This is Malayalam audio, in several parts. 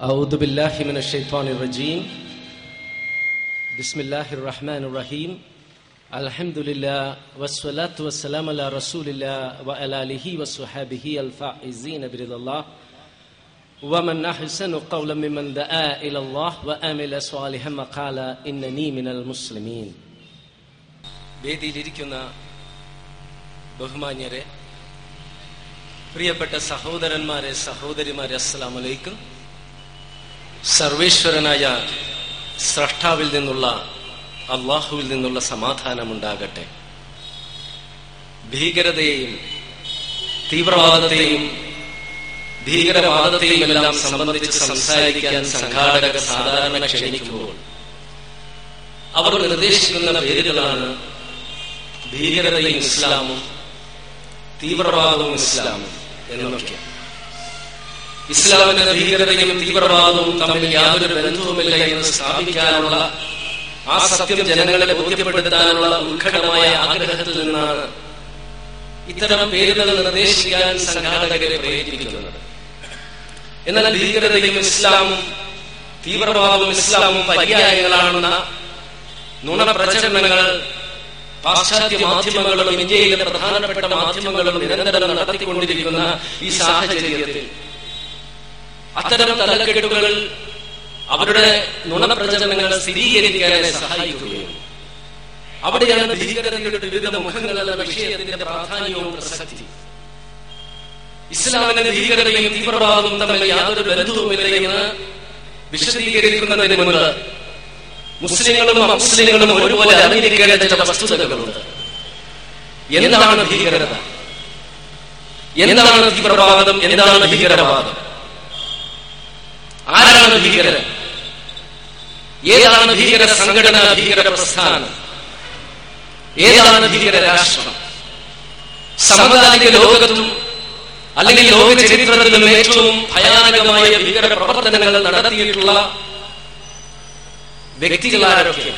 أعوذ بالله من الشيطان الرجيم بسم الله الرحمن الرحيم الحمد لله والصلاة والسلام على رسول الله وعلى آله وصحبه الفائزين برضا الله ومن أحسن قولا ممن دعا إلى الله وآمل صالحا وقال إنني من المسلمين വേദിയിലിരിക്കുന്ന ബഹുമാന്യരെ പ്രിയപ്പെട്ട സഹോദരന്മാരെ സഹോദരിമാരെ അസ്സലാം വലൈക്കും സർവേശ്വരനായ സ്രഷ്ടാവിൽ നിന്നുള്ള അള്ളാഹുവിൽ നിന്നുള്ള സമാധാനമുണ്ടാകട്ടെ. ഭീകരതയെയും തീവ്രവാദത്തെയും ഭീകരവാദത്തെയും എല്ലാം സംബന്ധിച്ച് സംസാരിക്കാൻ സംഘാടകർ സാധാരണ ക്ഷണിക്കുമ്പോൾ അവർ നിർദ്ദേശിക്കുന്ന പേരുകളാണ് ഭീകരതയും ഇസ്ലാമും തീവ്രവാദവും ഇസ്ലാമും എന്നൊക്കെ ഇസ്ലാമിന്റെ ഭീകരതയും തീവ്രവാദവും തമ്മിൽ യാതൊരു ബന്ധവുമില്ല എന്ന് സ്ഥാപിക്കാനുള്ള ആ സത്യം ജനങ്ങളെ ബോധ്യപ്പെടുത്താനുള്ള ഉത്കടമായ ആഗ്രഹത്തിൽ നിന്നാണ് ഇത്തരം പേരുകൾ നിർദ്ദേശിക്കാൻ സംഘാടകരെ പ്രേരിപ്പിക്കുന്നത്. എന്നാൽ ഭീകരതയും ഇസ്ലാമും തീവ്രവാദവും ഇസ്ലാമും പര്യായങ്ങളാണെന്ന നുണ പ്രചരണങ്ങൾ പാശ്ചാത്യ മാധ്യമങ്ങളും ഇന്ത്യയിലെ പ്രധാനപ്പെട്ട മാധ്യമങ്ങളും നിരന്തരം നടത്തിക്കൊണ്ടിരിക്കുന്ന ഈ സാഹചര്യത്തിൽ അത്തരം തലക്കെട്ടുകൾ അവരുടെ നുണപ്രചരണങ്ങൾ സ്ഥിരീകരിക്കാനെ സഹായിക്കുകയും അവിടെയാണ് ഭീകരതയുടെ വിവിധ വിഷയത്തിന്റെ പ്രാധാന്യവും പ്രസക്തി. ഇസ്ലാമിന്റെ ഭീകരതയും തീവ്രവാദവും തമ്മിൽ യാതൊരു ബന്ധവുമില്ല എന്ന് വിശദീകരിക്കുന്നതിന് മുമ്പ് മുസ്ലിങ്ങളും അമുസ്ലിങ്ങളും ഒരുപോലെ അറിഞ്ഞിരിക്കേണ്ട ചില വസ്തുതകളുണ്ട്. എന്താണ് ഭീകരത? എന്താണ് തീവ്രവാദം? എന്താണ് ഭീകരവാദം? ആരാണ് ഭീകരൻ ഏതാണ് ഭീകര സംഘടന ഭീകര പ്രസ്ഥാനം? ഏതാണ് ഭീകര രാഷ്ട്രം? സമകാലിക ലോകത്തും അല്ലെങ്കിൽ ലോക ചരിത്രത്തിലും ഏറ്റവും ഭയാനകമായ ഭീകര പ്രവർത്തനങ്ങൾ നടത്തിയിട്ടുള്ള വ്യക്തികളാരൊക്കെ?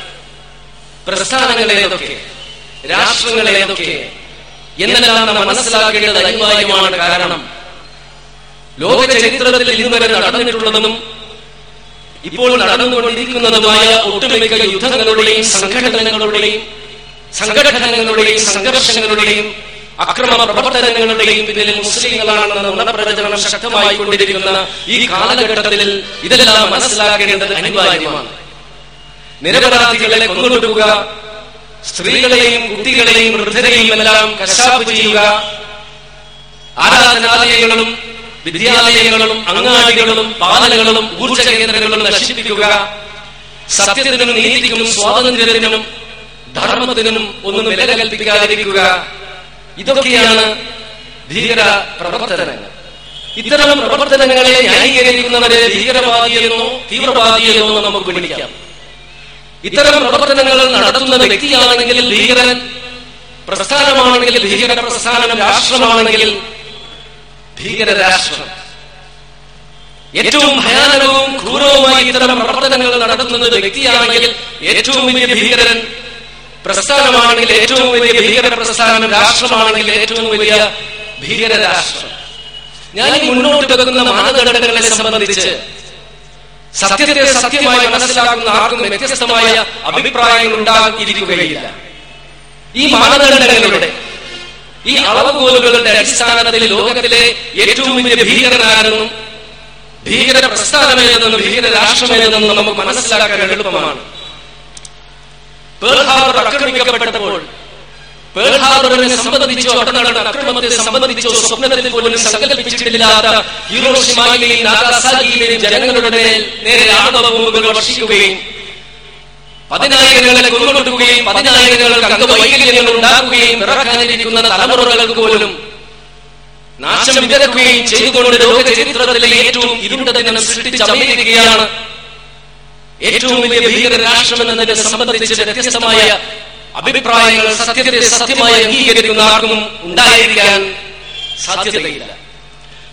പ്രസ്ഥാനങ്ങളെ ഏതൊക്കെ? രാഷ്ട്രങ്ങളെ ഏതൊക്കെ? എന്നെല്ലാം നാം മനസ്സിലാക്കേണ്ടത് അനിവാര്യമാണ് കാരണം ലോക ചരിത്രത്തിൽ ഇതുവരെ നടന്നിട്ടുള്ളതും ഇപ്പോൾ നടന്നുകൊണ്ടിരിക്കുന്നതുമായ ഒട്ടുമിക്ക യുദ്ധങ്ങളുടെയും സംഘടനകളുടെയും സംഘടനകളുടെയും സംഘർഷങ്ങളുടെയും അക്രമ പ്രവർത്തനങ്ങളുടെയും പിന്നിൽ മുസ്ലിങ്ങളാണെന്ന നുണപ്രചരണം ശക്തമായി കൊണ്ടിരിക്കുന്ന ഈ കാലഘട്ടത്തിൽ ഇതെല്ലാം മനസ്സിലാക്കേണ്ടത് അനിവാര്യമാണ്. നിരപരാധികളെ കൊണ്ടുവിടുക സ്ത്രീകളെയും കുട്ടികളെയും വൃദ്ധരെയും എല്ലാം കശാപ്പ് ചെയ്യുക ആരാധനാലയങ്ങളും വിദ്യാലയങ്ങളും അങ്ങാടികളും പാലങ്ങളും ഊർജ കേന്ദ്രങ്ങളും നശിപ്പിക്കുക. സത്യത്തിനും നീതിക്കും സ്വാതന്ത്ര്യത്തിനും ധർമ്മത്തിനും ഒന്നും വില കൽപ്പിക്കാതിരിക്കുക ഇതൊക്കെയാണ് ധീര പ്രവർത്തനങ്ങൾ. ഇത്തരം പ്രവർത്തനങ്ങളെ ന്യായീകരിക്കുന്നവരെ ഭീകരവാദിയെന്നോ തീവ്രവാദിയെന്നോ നമുക്ക് വിളിക്കാം. ഇത്തരം പ്രവർത്തനങ്ങൾ നടത്തുന്ന വ്യക്തിയാണെങ്കിൽ ഭീകരൻ പ്രസ്ഥാനമാണെങ്കിൽ ഭീകര പ്രസ്ഥാനം രാഷ്ട്രമാണെങ്കിൽ ഭീകര രാഷ്ട്രം ഏറ്റവും ഭയാനകവും ക്രൂരവുമായി ഇത്തരം പ്രവർത്തനങ്ങൾ നടത്തുന്നത് വ്യക്തിയാണെങ്കിൽ ഏറ്റവും വലിയ ഭീകരൻ പ്രസ്ഥാനമാണെങ്കിൽ ഏറ്റവും വലിയ ഭീകര പ്രസ്ഥാനം രാഷ്ട്രമാണെങ്കിൽ ഏറ്റവും വലിയ ഭീകര രാഷ്ട്രം ഞാൻ ഈ മുന്നോട്ട് വെക്കുന്ന മാനദണ്ഡങ്ങളെ സംബന്ധിച്ച് സത്യത്തെ സത്യമായി മനസ്സിലാക്കുന്ന ആർക്കും വ്യത്യസ്തമായ അഭിപ്രായങ്ങൾ ഉണ്ടാകിയിരിക്കുകയില്ല ഈ മാനദണ്ഡങ്ങളുടെ ഈ അളവുകോലുകളുടെ അടിസ്ഥാനത്തിൽ ലോകത്തിലെ ഏറ്റവും വലിയ ഭീകരനാരെന്നും ഭീകര പ്രസ്ഥാനമേതെന്നും ഭീകര രാഷ്ട്രമേതെന്നും നമുക്ക് മനസ്സിലാക്കാൻ എളുപ്പമാണ്. ആക്രമിക്കപ്പെട്ടപ്പോൾ സംബന്ധിച്ചോ സംബന്ധിച്ചോ സ്വപ്നത്തിൽ പോലും ജനങ്ങളുടെ നേരെ ആണവ ബോംബുകൾ വർഷിക്കുകയും പതിനായിരങ്ങളെ കൊണ്ടുകൊടുക്കുകയും പതിനായിരങ്ങൾക്ക് അംഗവൈകല്യങ്ങൾ ഉണ്ടാക്കുകയും ഇറക്കാനിരിക്കുന്ന തലമുറകൾക്ക് പോലും നാശം വിതരക്കുകയും ചെയ്തുകൊണ്ട് ലോക ചരിത്രത്തിലെ ഏറ്റവും ഇരുണ്ട സൃഷ്ടിച്ച അമേരിക്കയാണ്. ഏറ്റവും വലിയ ഭീകര രാഷ്ട്രം എന്നതിനെ സംബന്ധിച്ച് വ്യത്യസ്തമായ അഭിപ്രായങ്ങൾ സത്യത്തെ സത്യമായി അംഗീകരിക്കുന്ന ആർക്കും ഉണ്ടായിരിക്കാൻ സാധ്യതയില്ല.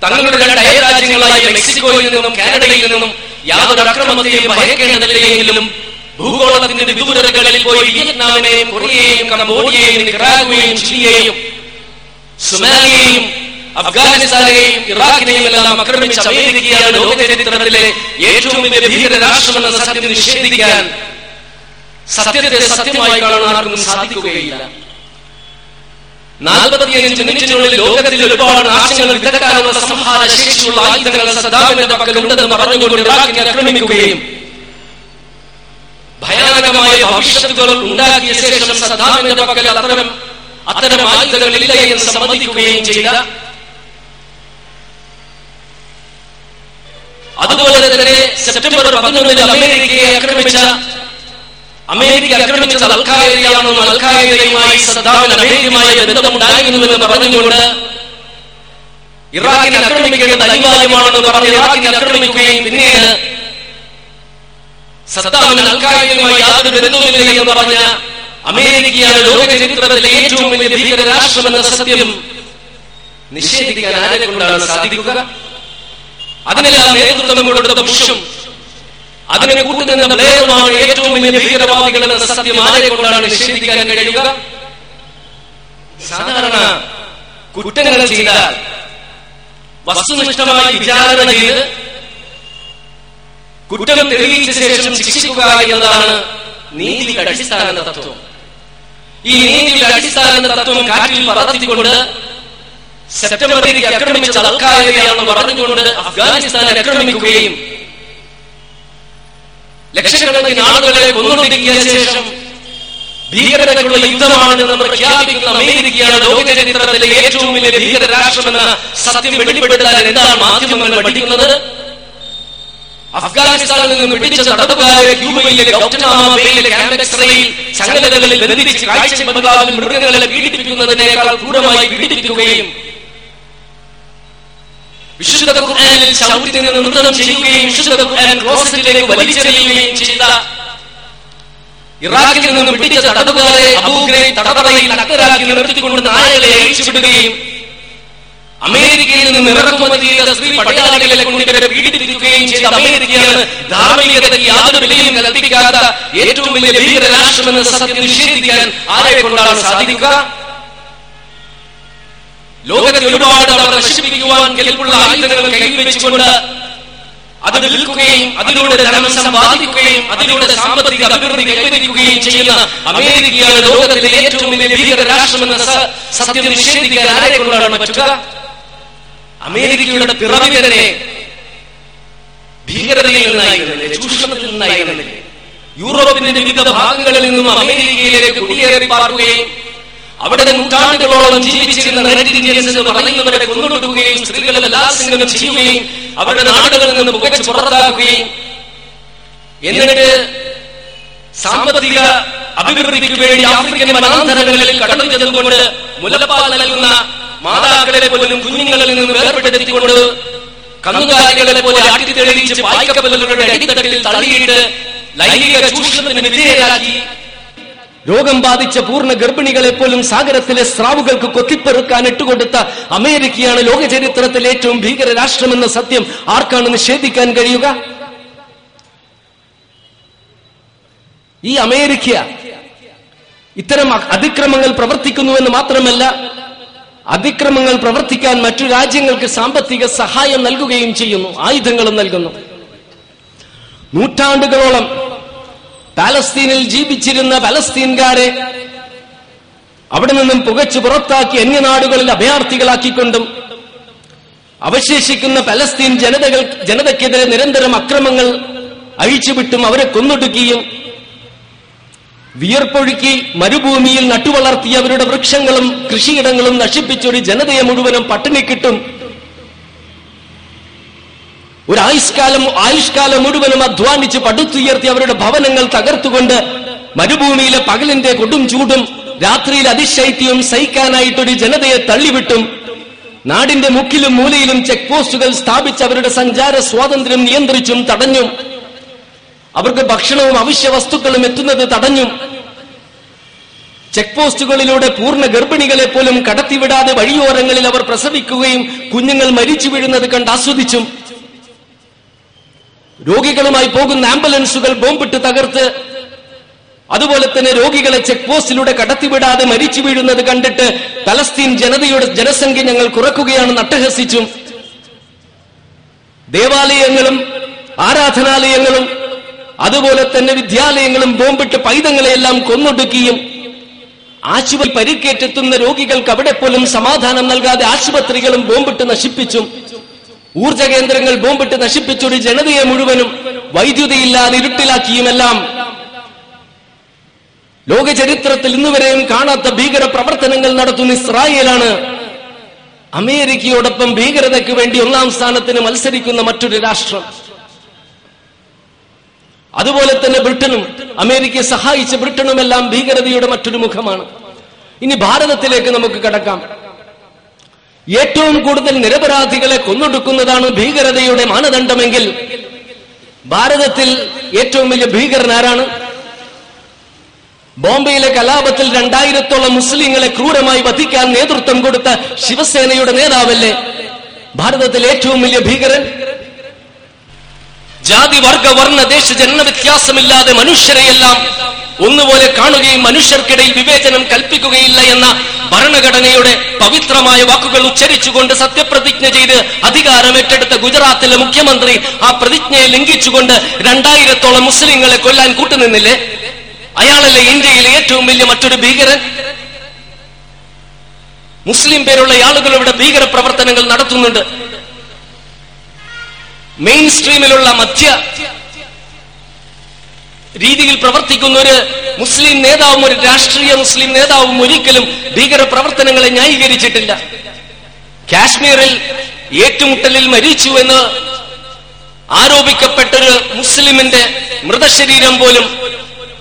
തങ്ങളുടെ രണ്ട് അയൽരാജ്യങ്ങളായ മെക്സിക്കോയിൽ നിന്നും കാനഡയിൽ നിന്നും യാതൊരു അക്രമത്തെയും ഭയക്കേണ്ടതില്ലെങ്കിലും ഭൂഗോളത്തിന്റെ വിദൂരതകളിൽ പോയി വിയറ്റ്നാമിനെയും കൊറിയയെയും കംബോഡിയയെയും നിക്കറാഗുവയും ചിലിയെയും സുമാലിയെയും അഫ്ഗാനിസ്ഥാനെയും ഇറാഖിനെയും എല്ലാം ആക്രമിച്ച അമേരിക്കയാണ് ലോക ചരിത്രത്തിലെ ഏറ്റവും വലിയ ഭീകര രാഷ്ട്രമെന്ന സത്യം നിഷേധിക്കാൻ സത്യത്തെ സത്യമായി കാണാൻ ആർക്കും സാധിക്കുകയില്ല. നാൽപ്പത്തിയഞ്ച് മിനിറ്റിനുള്ളിൽ ലോകത്തിൽ ഒരുപാട് നാശങ്ങൾ വിതക്കാനുള്ള സംഹാര ശേഷിയുള്ള ആയുധങ്ങൾ സദാമിന്റെ പക്കലുണ്ടെന്ന് പറഞ്ഞുകൊണ്ട് ഇറാഖിനെ ആക്രമിക്കുകയും ഭയാനകമായ ഭവിഷ്യത്തുകൾ ഉണ്ടാക്കിയ ശേഷം സദാമിന്റെ പക്കൽ അത്തരം അത്തരം ആയുധങ്ങൾ ഇല്ല എന്ന് സമ്മതിക്കുകയും ചെയ്ത അതുപോലെ തന്നെ സെപ്റ്റംബർ പതിനൊന്നിൽ അമേരിക്കയെ ആക്രമിച്ച അമേരിക്ക ആക്രമിച്ചത് അൽഖായതയാണെന്നും അൽഖായതയുമായി സദ്ദാമിന് അമേരിക്കയുമായ ബന്ധമുണ്ടായിരുന്നുവെന്ന് പറഞ്ഞുകൊണ്ട് ഇറാഖിനെ ആക്രമിക്കേണ്ടത് അനിവാര്യമാണെന്ന് പറഞ്ഞ് ഇറാഖിനെ ആക്രമിക്കുകയും പിന്നീട് സദ്ദാമിന് അൽഖായതയുമായി യാതൊരു ബന്ധവുമില്ല എന്ന് പറഞ്ഞ അമേരിക്കയാണ് ലോക ചരിത്രത്തിലെ ഏറ്റവും വലിയ ഭീകര രാഷ്ട്രമെന്ന സത്യം. നിഷേധിക്കാൻ ആരെ കൊണ്ടാണ് സാധിക്കുക? അതിനെല്ലാം നേതൃത്വം കൊടുത്ത ബുഷും. അതിനെ കൂട്ടുനിന്ന ബ്ലെയറുമാണ് ഏറ്റവും വലിയ ഭീകരവാദികൾ എന്ന സത്യം ആരെ കൊണ്ടാണ് നിഷേധിക്കാൻ കഴിയുക? സാധാരണ കുറ്റങ്ങൾ ചെയ്താൽ വസ്തുനിഷ്ഠമായി വിചാരണ കുറ്റം തെളിയിച്ച ശേഷം ശിക്ഷിക്കുക എന്നതാണ് നീതിയുടെ അടിസ്ഥാന തത്വം. ഈ നീതിയുടെ അടിസ്ഥാന തത്വം കാറ്റിൽ പറത്തിക്കൊണ്ട് സെപ്റ്റംബറിൽ ആക്രമിച്ച അൽക്കായതയാണെന്ന് പറഞ്ഞുകൊണ്ട് അഫ്ഗാനിസ്ഥാൻ ആക്രമിക്കുകയും ലക്ഷക്കണക്കിന് ആളുകളെ കൊന്നൊടുക്കിയ ശേഷം ഭീകരതയ്ക്കുള്ള യുദ്ധമാണെന്ന് പ്രഖ്യാപിക്കുന്ന അമേരിക്കയാണ് ലോകചരിത്രത്തിലെ ഏറ്റവും വലിയ ഭീകര രാഷ്ട്രമെന്ന സത്യം വെളിപ്പെടുത്താൻ എന്താണ് മാധ്യമങ്ങൾ പഠിക്കുന്നത്? അഫ്ഗാനിസ്ഥാനിൽ നിന്ന് പിടിച്ച തടവുകാരെ ക്യൂബയിലെ ഗൗട്ടനാമയിലെ ക്യാമ്പക്സറയിൽ ചങ്ങലകളിൽ ബന്ധിച്ച് കാഴ്ച ബംഗ്ലാവിൽ മൃഗങ്ങളെ പീഡിപ്പിക്കുന്നതിനേക്കാൾ ക്രൂരമായി പീഡിപ്പിക്കുകയും വിശുദ്ധ ഖുർആനിൽ ചെയ്യുകയും വലിച്ചെറിയുകയും ചെയ്ത ഇറാഖിൽ നിന്ന് പിടിച്ച തടവുകാരെ തടവറയിൽ അക്കരാക്കി നിർത്തിക്കൊണ്ട് നായകളെ അഴിച്ചുവിടുകയും അമേരിക്കയിൽ നിന്ന് ഇറക്കുമതി ചെയ്ത സ്ത്രീ പടയാളികളെ കൊണ്ട് ഇവരെ പീഡിപ്പിക്കുകയും ചെയ്ത അമേരിക്കയാണ് ധാർമ്മികതയ്ക്ക് യാതൊരു വിലയും കൽപ്പിക്കാത്ത ഏറ്റവും വലിയ ഭീകര രാഷ്ട്രമെന്ന സത്യം നിഷേധിക്കാൻ ആരെ കൊണ്ടാണ് സാധിക്കുക? ലോകത്തിൽ ഒരുപാട് അവർ നശിപ്പിക്കുവാൻ കെൽപ്പുള്ള ആയുധങ്ങൾ കയ്യിൽ വെച്ചുകൊണ്ട് അത് വിൽക്കുകയും അതിലൂടെ ധനം സമ്പാദിക്കുകയും അതിലൂടെ സാമ്പത്തിക അഭിവൃദ്ധി കൈവരിക്കുകയും ചെയ്യുന്ന അമേരിക്കയാണ് ലോകത്തിലെ ഏറ്റവും വലിയ ഭീകര രാഷ്ട്രമെന്ന സത്യം നിഷേധിക്കാൻ ആരെ കൊണ്ടാണ് പറ്റുക? അമേരിക്കയുടെ പിറവി തന്നെ ഭീകരതയിൽ നിന്നായിരുന്നില്ലേ? ചൂഷണത്തിൽ നിന്നായിരുന്നില്ലേ? യൂറോപ്പിന്റെ വിവിധ ഭാഗങ്ങളിൽ നിന്നും അമേരിക്കയിലേക്ക് കുടിയേറി പാർക്കുകയും അവിടെ നൂറ്റാണ്ടുകളോളം ജീവിച്ചിരുന്ന എന്ന് പറയുന്നവരെ കൊന്നുകൊടുക്കുകയും സ്ത്രീകളെ ചെയ്യുകയും അവരുടെ നാടുകളിൽ നിന്ന് പുകച്ച് പുറത്താക്കുകയും എന്നിട്ട് സാമ്പത്തിക അഭിവൃദ്ധിക്ക് വേണ്ടി ആഫ്രിക്കൻ വനാന്തരങ്ങളിൽ കടന്നു ചെന്നുകൊണ്ട് മുലപ്പാൽ നൽകുന്ന മാതാക്കളെ പോലും കുഞ്ഞുങ്ങളിൽ നിന്ന് വേർപെടുത്തിക്കൊണ്ട് കന്നുകാലികളെ പോലെ ആട്ടി തെളിയിച്ച് പായ്ക്കപ്പലുകളുടെ അടിത്തട്ടിൽ തള്ളിയിട്ട് ലൈംഗിക ചൂഷണത്തിന് വിധേയരാക്കി. രോഗം ബാധിച്ച പൂർണ ഗർഭിണികളെ പോലും സാഗരത്തിലെ സ്രാവുകൾക്ക് കൊത്തിപ്പെറുക്കാൻ ഇട്ടുകൊടുത്ത അമേരിക്കയാണ് ലോക ചരിത്രത്തിൽ ഏറ്റവും ഭീകര രാഷ്ട്രമെന്ന സത്യം. ആർക്കാണ് നിഷേധിക്കാൻ കഴിയുക? ഈ അമേരിക്ക ഇത്തരം അതിക്രമങ്ങൾ പ്രവർത്തിക്കുന്നുവെന്ന് മാത്രമല്ല അതിക്രമങ്ങൾ പ്രവർത്തിക്കാൻ മറ്റു രാജ്യങ്ങൾക്ക് സാമ്പത്തിക സഹായം നൽകുകയും ചെയ്യുന്നു ആയുധങ്ങളും നൽകുന്നു. നൂറ്റാണ്ടുകളോളം പാലസ്തീനിൽ ജീവിച്ചിരുന്ന പലസ്തീൻകാരെ അവിടെ നിന്നും പുകച്ചു പുറത്താക്കി അന്യനാടുകളിൽ അഭയാർത്ഥികളാക്കിക്കൊണ്ടും അവശേഷിക്കുന്ന പലസ്തീൻ ജനതകൾ ജനതയ്ക്കെതിരെ നിരന്തരം അക്രമങ്ങൾ അഴിച്ചുവിട്ടും അവരെ കൊന്നൊടുക്കിയും വിയർപ്പൊഴുക്കി മരുഭൂമിയിൽ നട്ടുവളർത്തിയ അവരുടെ വൃക്ഷങ്ങളും കൃഷിയിടങ്ങളും നശിപ്പിച്ചൊരു ജനതയെ മുഴുവനും പട്ടിണി കിട്ടും. ഒരു ആയുഷ്കാലം ആയുഷ്കാലം മുഴുവനും അധ്വാനിച്ച് പടുത്തുയർത്തി അവരുടെ ഭവനങ്ങൾ തകർത്തുകൊണ്ട് മരുഭൂമിയിലെ പകലിന്റെ കൊടും ചൂടും രാത്രിയിൽ അതിശൈത്യവും സഹിക്കാനായിട്ടൊരു ജനതയെ തള്ളിവിട്ടും. നാടിന്റെ മുക്കിലും മൂലയിലും ചെക്ക് പോസ്റ്റുകൾ സ്ഥാപിച്ച് അവരുടെ സഞ്ചാര സ്വാതന്ത്ര്യം നിയന്ത്രിച്ചും തടഞ്ഞും. അവർക്ക് ഭക്ഷണവും അവശ്യ വസ്തുക്കളും എത്തുന്നത് തടഞ്ഞു. ചെക്ക് പോസ്റ്റുകളിലൂടെ പൂർണ ഗർഭിണികളെ പോലും കടത്തിവിടാതെ വഴിയോരങ്ങളിൽ അവർ പ്രസവിക്കുകയും കുഞ്ഞുങ്ങൾ മരിച്ചു വീഴുന്നത് കണ്ട് ആസ്വദിച്ചും. രോഗികളുമായി പോകുന്ന ആംബുലൻസുകൾ ബോംബിട്ട് തകർത്ത് അതുപോലെ തന്നെ രോഗികളെ ചെക്ക് പോസ്റ്റിലൂടെ കടത്തിവിടാതെ മരിച്ചു വീഴുന്നത് കണ്ടിട്ട് പലസ്തീൻ ജനതയുടെ ജനസംഖ്യ ഞങ്ങൾ കുറക്കുകയാണ് നട്ടഹസിച്ചും. ദേവാലയങ്ങളും ആരാധനാലയങ്ങളും അതുപോലെ തന്നെ വിദ്യാലയങ്ങളും ബോംബിട്ട് പൈതങ്ങളെയെല്ലാം കൊന്നൊടുക്കിയും ആശുപത്രി പരിക്കേറ്റെത്തുന്ന രോഗികൾക്ക് അവിടെ പോലും സമാധാനം നൽകാതെ ആശുപത്രികളും ബോംബിട്ട് നശിപ്പിച്ചും ഊർജ കേന്ദ്രങ്ങൾ ബോംബിട്ട് നശിപ്പിച്ചൊരു ജനതയെ മുഴുവനും വൈദ്യുതിയില്ലാതെ ഇരുട്ടിലാക്കിയുമെല്ലാം ലോക ചരിത്രത്തിൽ ഇന്നുവരെയും കാണാത്ത ഭീകര പ്രവർത്തനങ്ങൾ നടത്തുന്ന ഇസ്രായേലാണ്. അമേരിക്കയോടൊപ്പം ഭീകരതയ്ക്ക് വേണ്ടി ഒന്നാം സ്ഥാനത്തിന് മത്സരിക്കുന്ന മറ്റൊരു രാഷ്ട്രം. അതുപോലെ തന്നെ ബ്രിട്ടനും അമേരിക്കയെ സഹായിച്ച ബ്രിട്ടനുമെല്ലാം ഭീകരതയുടെ മറ്റൊരു മുഖമാണ്. ഇനി ഭാരതത്തിലേക്ക് നമുക്ക് കടക്കാം. ഏറ്റവും കൂടുതൽ നിരപരാധികളെ കൊന്നൊടുക്കുന്നതാണ് ഭീകരതയുടെ മാനദണ്ഡമെങ്കിൽ ഭാരതത്തിൽ ഏറ്റവും വലിയ ഭീകരൻ ആരാണ്? ബോംബെയിലെ കലാപത്തിൽ രണ്ടായിരത്തോളം മുസ്ലിങ്ങളെ ക്രൂരമായി വധിക്കാൻ നേതൃത്വം കൊടുത്ത ശിവസേനയുടെ നേതാവല്ലേ? ഭാരതത്തിൽ ഏറ്റവും വലിയ ഭീകരൻ? ജാതി വർഗ വർണ ദേശ ജന്മ വ്യത്യാസമില്ലാതെ മനുഷ്യരെയെല്ലാം ഒന്നുപോലെ കാണുകയും മനുഷ്യർക്കിടയിൽ വിവേചനം കൽപ്പിക്കുകയില്ല എന്ന ഭരണഘടനയുടെ പവിത്രമായ വാക്കുകൾ ഉച്ചരിച്ചുകൊണ്ട് സത്യപ്രതിജ്ഞ ചെയ്ത് അധികാരം ഏറ്റെടുത്ത ഗുജറാത്തിലെ മുഖ്യമന്ത്രി ആ പ്രതിജ്ഞയെ ലംഘിച്ചുകൊണ്ട് രണ്ടായിരത്തോളം മുസ്ലിങ്ങളെ കൊല്ലാൻ കൂട്ടുനിന്നില്ലേ? അയാളല്ലേ ഇന്ത്യയിലെ ഏറ്റവും വലിയ മറ്റൊരു ഭീകരൻ? മുസ്ലിം പേരുള്ള ആളുകൾ ഇവിടെ ഭീകര പ്രവർത്തനങ്ങൾ നടത്തുന്നുണ്ട്. മെയിൻ സ്ട്രീമിലുള്ള മധ്യ രീതിയിൽ പ്രവർത്തിക്കുന്ന ഒരു മുസ്ലിം നേതാവും ഒരു രാഷ്ട്രീയ മുസ്ലിം നേതാവും ഒരിക്കലും ഭീകര പ്രവർത്തനങ്ങളെ ന്യായീകരിച്ചിട്ടില്ല. കാശ്മീരിൽ ഏറ്റുമുട്ടലിൽ മരിച്ചു എന്ന് ആരോപിക്കപ്പെട്ടൊരു മുസ്ലിമിന്റെ മൃതശരീരം പോലും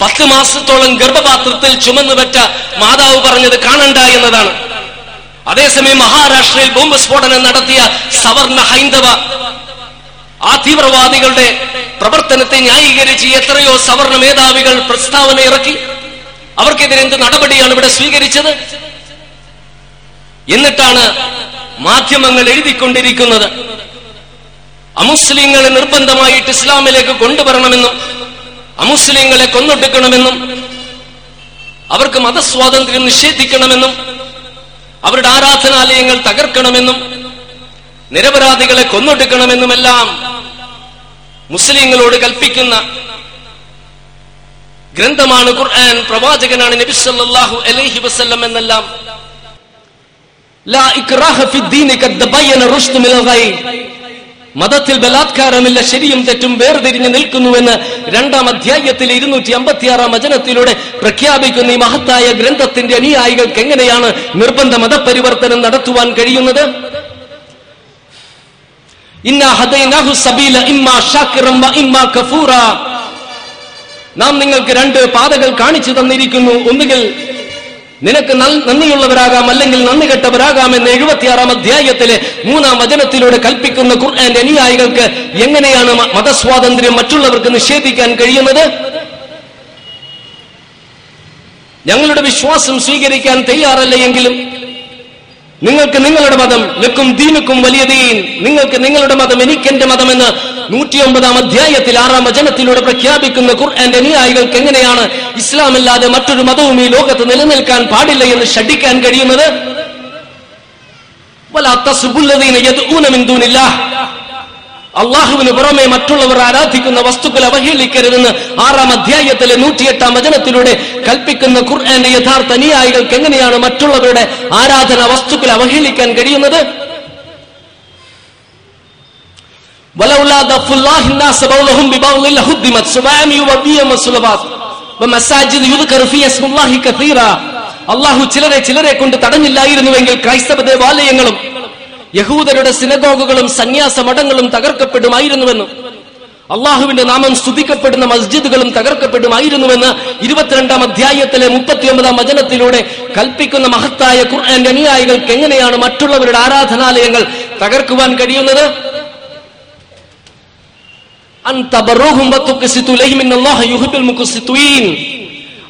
പത്ത് മാസത്തോളം ഗർഭപാത്രത്തിൽ ചുമന്നു പറ്റ മാതാവ് പറഞ്ഞത് കാണണ്ട എന്നതാണ്. അതേസമയം മഹാരാഷ്ട്രയിൽ ബോംബ് സ്ഫോടനം നടത്തിയ സവർണ ഹൈന്ദവ ആ തീവ്രവാദികളുടെ പ്രവർത്തനത്തെ ന്യായീകരിച്ച് എത്രയോ സവർണ മേധാവികൾ പ്രസ്താവന ഇറക്കി. അവർക്കെതിരെ എന്ത് നടപടിയാണ് ഇവിടെ സ്വീകരിച്ചത്? എന്നിട്ടാണ് മാധ്യമങ്ങൾ എഴുതിക്കൊണ്ടിരിക്കുന്നത്. അമുസ്ലിങ്ങളെ നിർബന്ധമായിട്ട് ഇസ്ലാമിലേക്ക് കൊണ്ടുവരണമെന്നും അമുസ്ലിങ്ങളെ കൊന്നൊടുക്കണമെന്നും അവർക്ക് മതസ്വാതന്ത്ര്യം നിഷേധിക്കണമെന്നും അവരുടെ ആരാധനാലയങ്ങൾ തകർക്കണമെന്നും നിരപരാധികളെ കൊന്നൊടുക്കണമെന്നുമെല്ലാം മുസ്ലിങ്ങളോട് കൽപ്പിക്കുന്ന ഗ്രന്ഥമാണ് ഖുർആൻ. പ്രവാചകനാണ് നബി സല്ലല്ലാഹു അലൈഹി വസല്ലം എന്നെല്ലാം. ലാ ഇക്റാഹ ഫിദ്ദീനി ഖദ് തബയ്യന റുഷ്ദു മിനൽ ഗയ് മതത്തിൽ ബലാത്കാരമില്ല ശരിയും തെറ്റും വേർതിരിഞ്ഞു നിൽക്കുന്നുവെന്ന് രണ്ടാം അധ്യായത്തിലെ ഇരുന്നൂറ്റി അമ്പത്തിയാറാം വചനത്തിലൂടെ പ്രഖ്യാപിക്കുന്ന ഈ മഹത്തായ ഗ്രന്ഥത്തിന്റെ അനുയായികൾക്ക് എങ്ങനെയാണ് നിർബന്ധ മതപരിവർത്തനം നടത്തുവാൻ കഴിയുന്നത്? നാം നിങ്ങൾക്ക് രണ്ട് പാതകൾ കാണിച്ചു തന്നിരിക്കുന്നു. ഒന്നുകിൽ നിനക്ക് നന്ദിയുള്ളവരാകാം അല്ലെങ്കിൽ നന്ദി കെട്ടവരാകാം എന്ന് എഴുപത്തിയാറാം അധ്യായത്തിലെ മൂന്നാം വചനത്തിലൂടെ കൽപ്പിക്കുന്ന ഖുർആന്റെ അനുയായികൾക്ക് എങ്ങനെയാണ് മതസ്വാതന്ത്ര്യം മറ്റുള്ളവർക്ക് നിഷേധിക്കാൻ കഴിയുന്നത്? ഞങ്ങളുടെ വിശ്വാസം സ്വീകരിക്കാൻ തയ്യാറല്ല എങ്കിലും നിങ്ങൾക്ക് നിങ്ങളുടെ മതം ലക്കും ദീനുക്കും വലിയ ദീൻ. നിങ്ങൾക്ക് നിങ്ങളുടെ മതം എനിക്കെന്റെ മതമെന്ന് നൂറ്റിയൊമ്പതാം അധ്യായത്തിൽ ആറാം വചനത്തിലൂടെ പ്രഖ്യാപിക്കുന്ന ഖുർആന്റെ അനുയായികൾക്ക് എങ്ങനെയാണ് ഇസ്ലാമല്ലാതെ മറ്റൊരു മതവും ഈ ലോകത്ത് നിലനിൽക്കാൻ പാടില്ല എന്ന് ഷഡിക്കാൻ കഴിയുന്നത്? അള്ളാഹുവിന് പുറമെ മറ്റുള്ളവർ ആരാധിക്കുന്ന വസ്തുക്കൾ അവഹേളിക്കരുതെന്ന് ആറാം അധ്യായത്തിലെ നൂറ്റിയെട്ടാം വചനത്തിലൂടെ കൽപ്പിക്കുന്ന ഖുർആന്റെ യഥാർത്ഥ അനുയായികൾക്ക് എങ്ങനെയാണ് മറ്റുള്ളവരുടെ ആരാധന വസ്തുക്കൾ അവഹേളിക്കാൻ കഴിയുന്നത്? അള്ളാഹു ചിലരെ ചിലരെ കൊണ്ട് തടഞ്ഞില്ലായിരുന്നുവെങ്കിൽ ക്രൈസ്തവ ദേവാലയങ്ങളും യഹൂദരുടെ സിനഗോഗുകളും സന്യാസ മഠങ്ങളും തകർക്കപ്പെടുമായിരുന്നുവെന്നും അള്ളാഹുവിന്റെ നാമം സ്തുതിക്കപ്പെടുന്ന മസ്ജിദുകളും തകർക്കപ്പെടുമായിരുന്നുവെന്ന് ഇരുപത്തിരണ്ടാം അധ്യായത്തിലെ മുപ്പത്തിയൊമ്പതാം വചനത്തിലൂടെ കൽപ്പിക്കുന്ന മഹത്തായ ഖുർആന്റെ അനുയായികൾക്ക് എങ്ങനെയാണ് മറ്റുള്ളവരുടെ ആരാധനാലയങ്ങൾ തകർക്കുവാൻ കഴിയുന്നത്?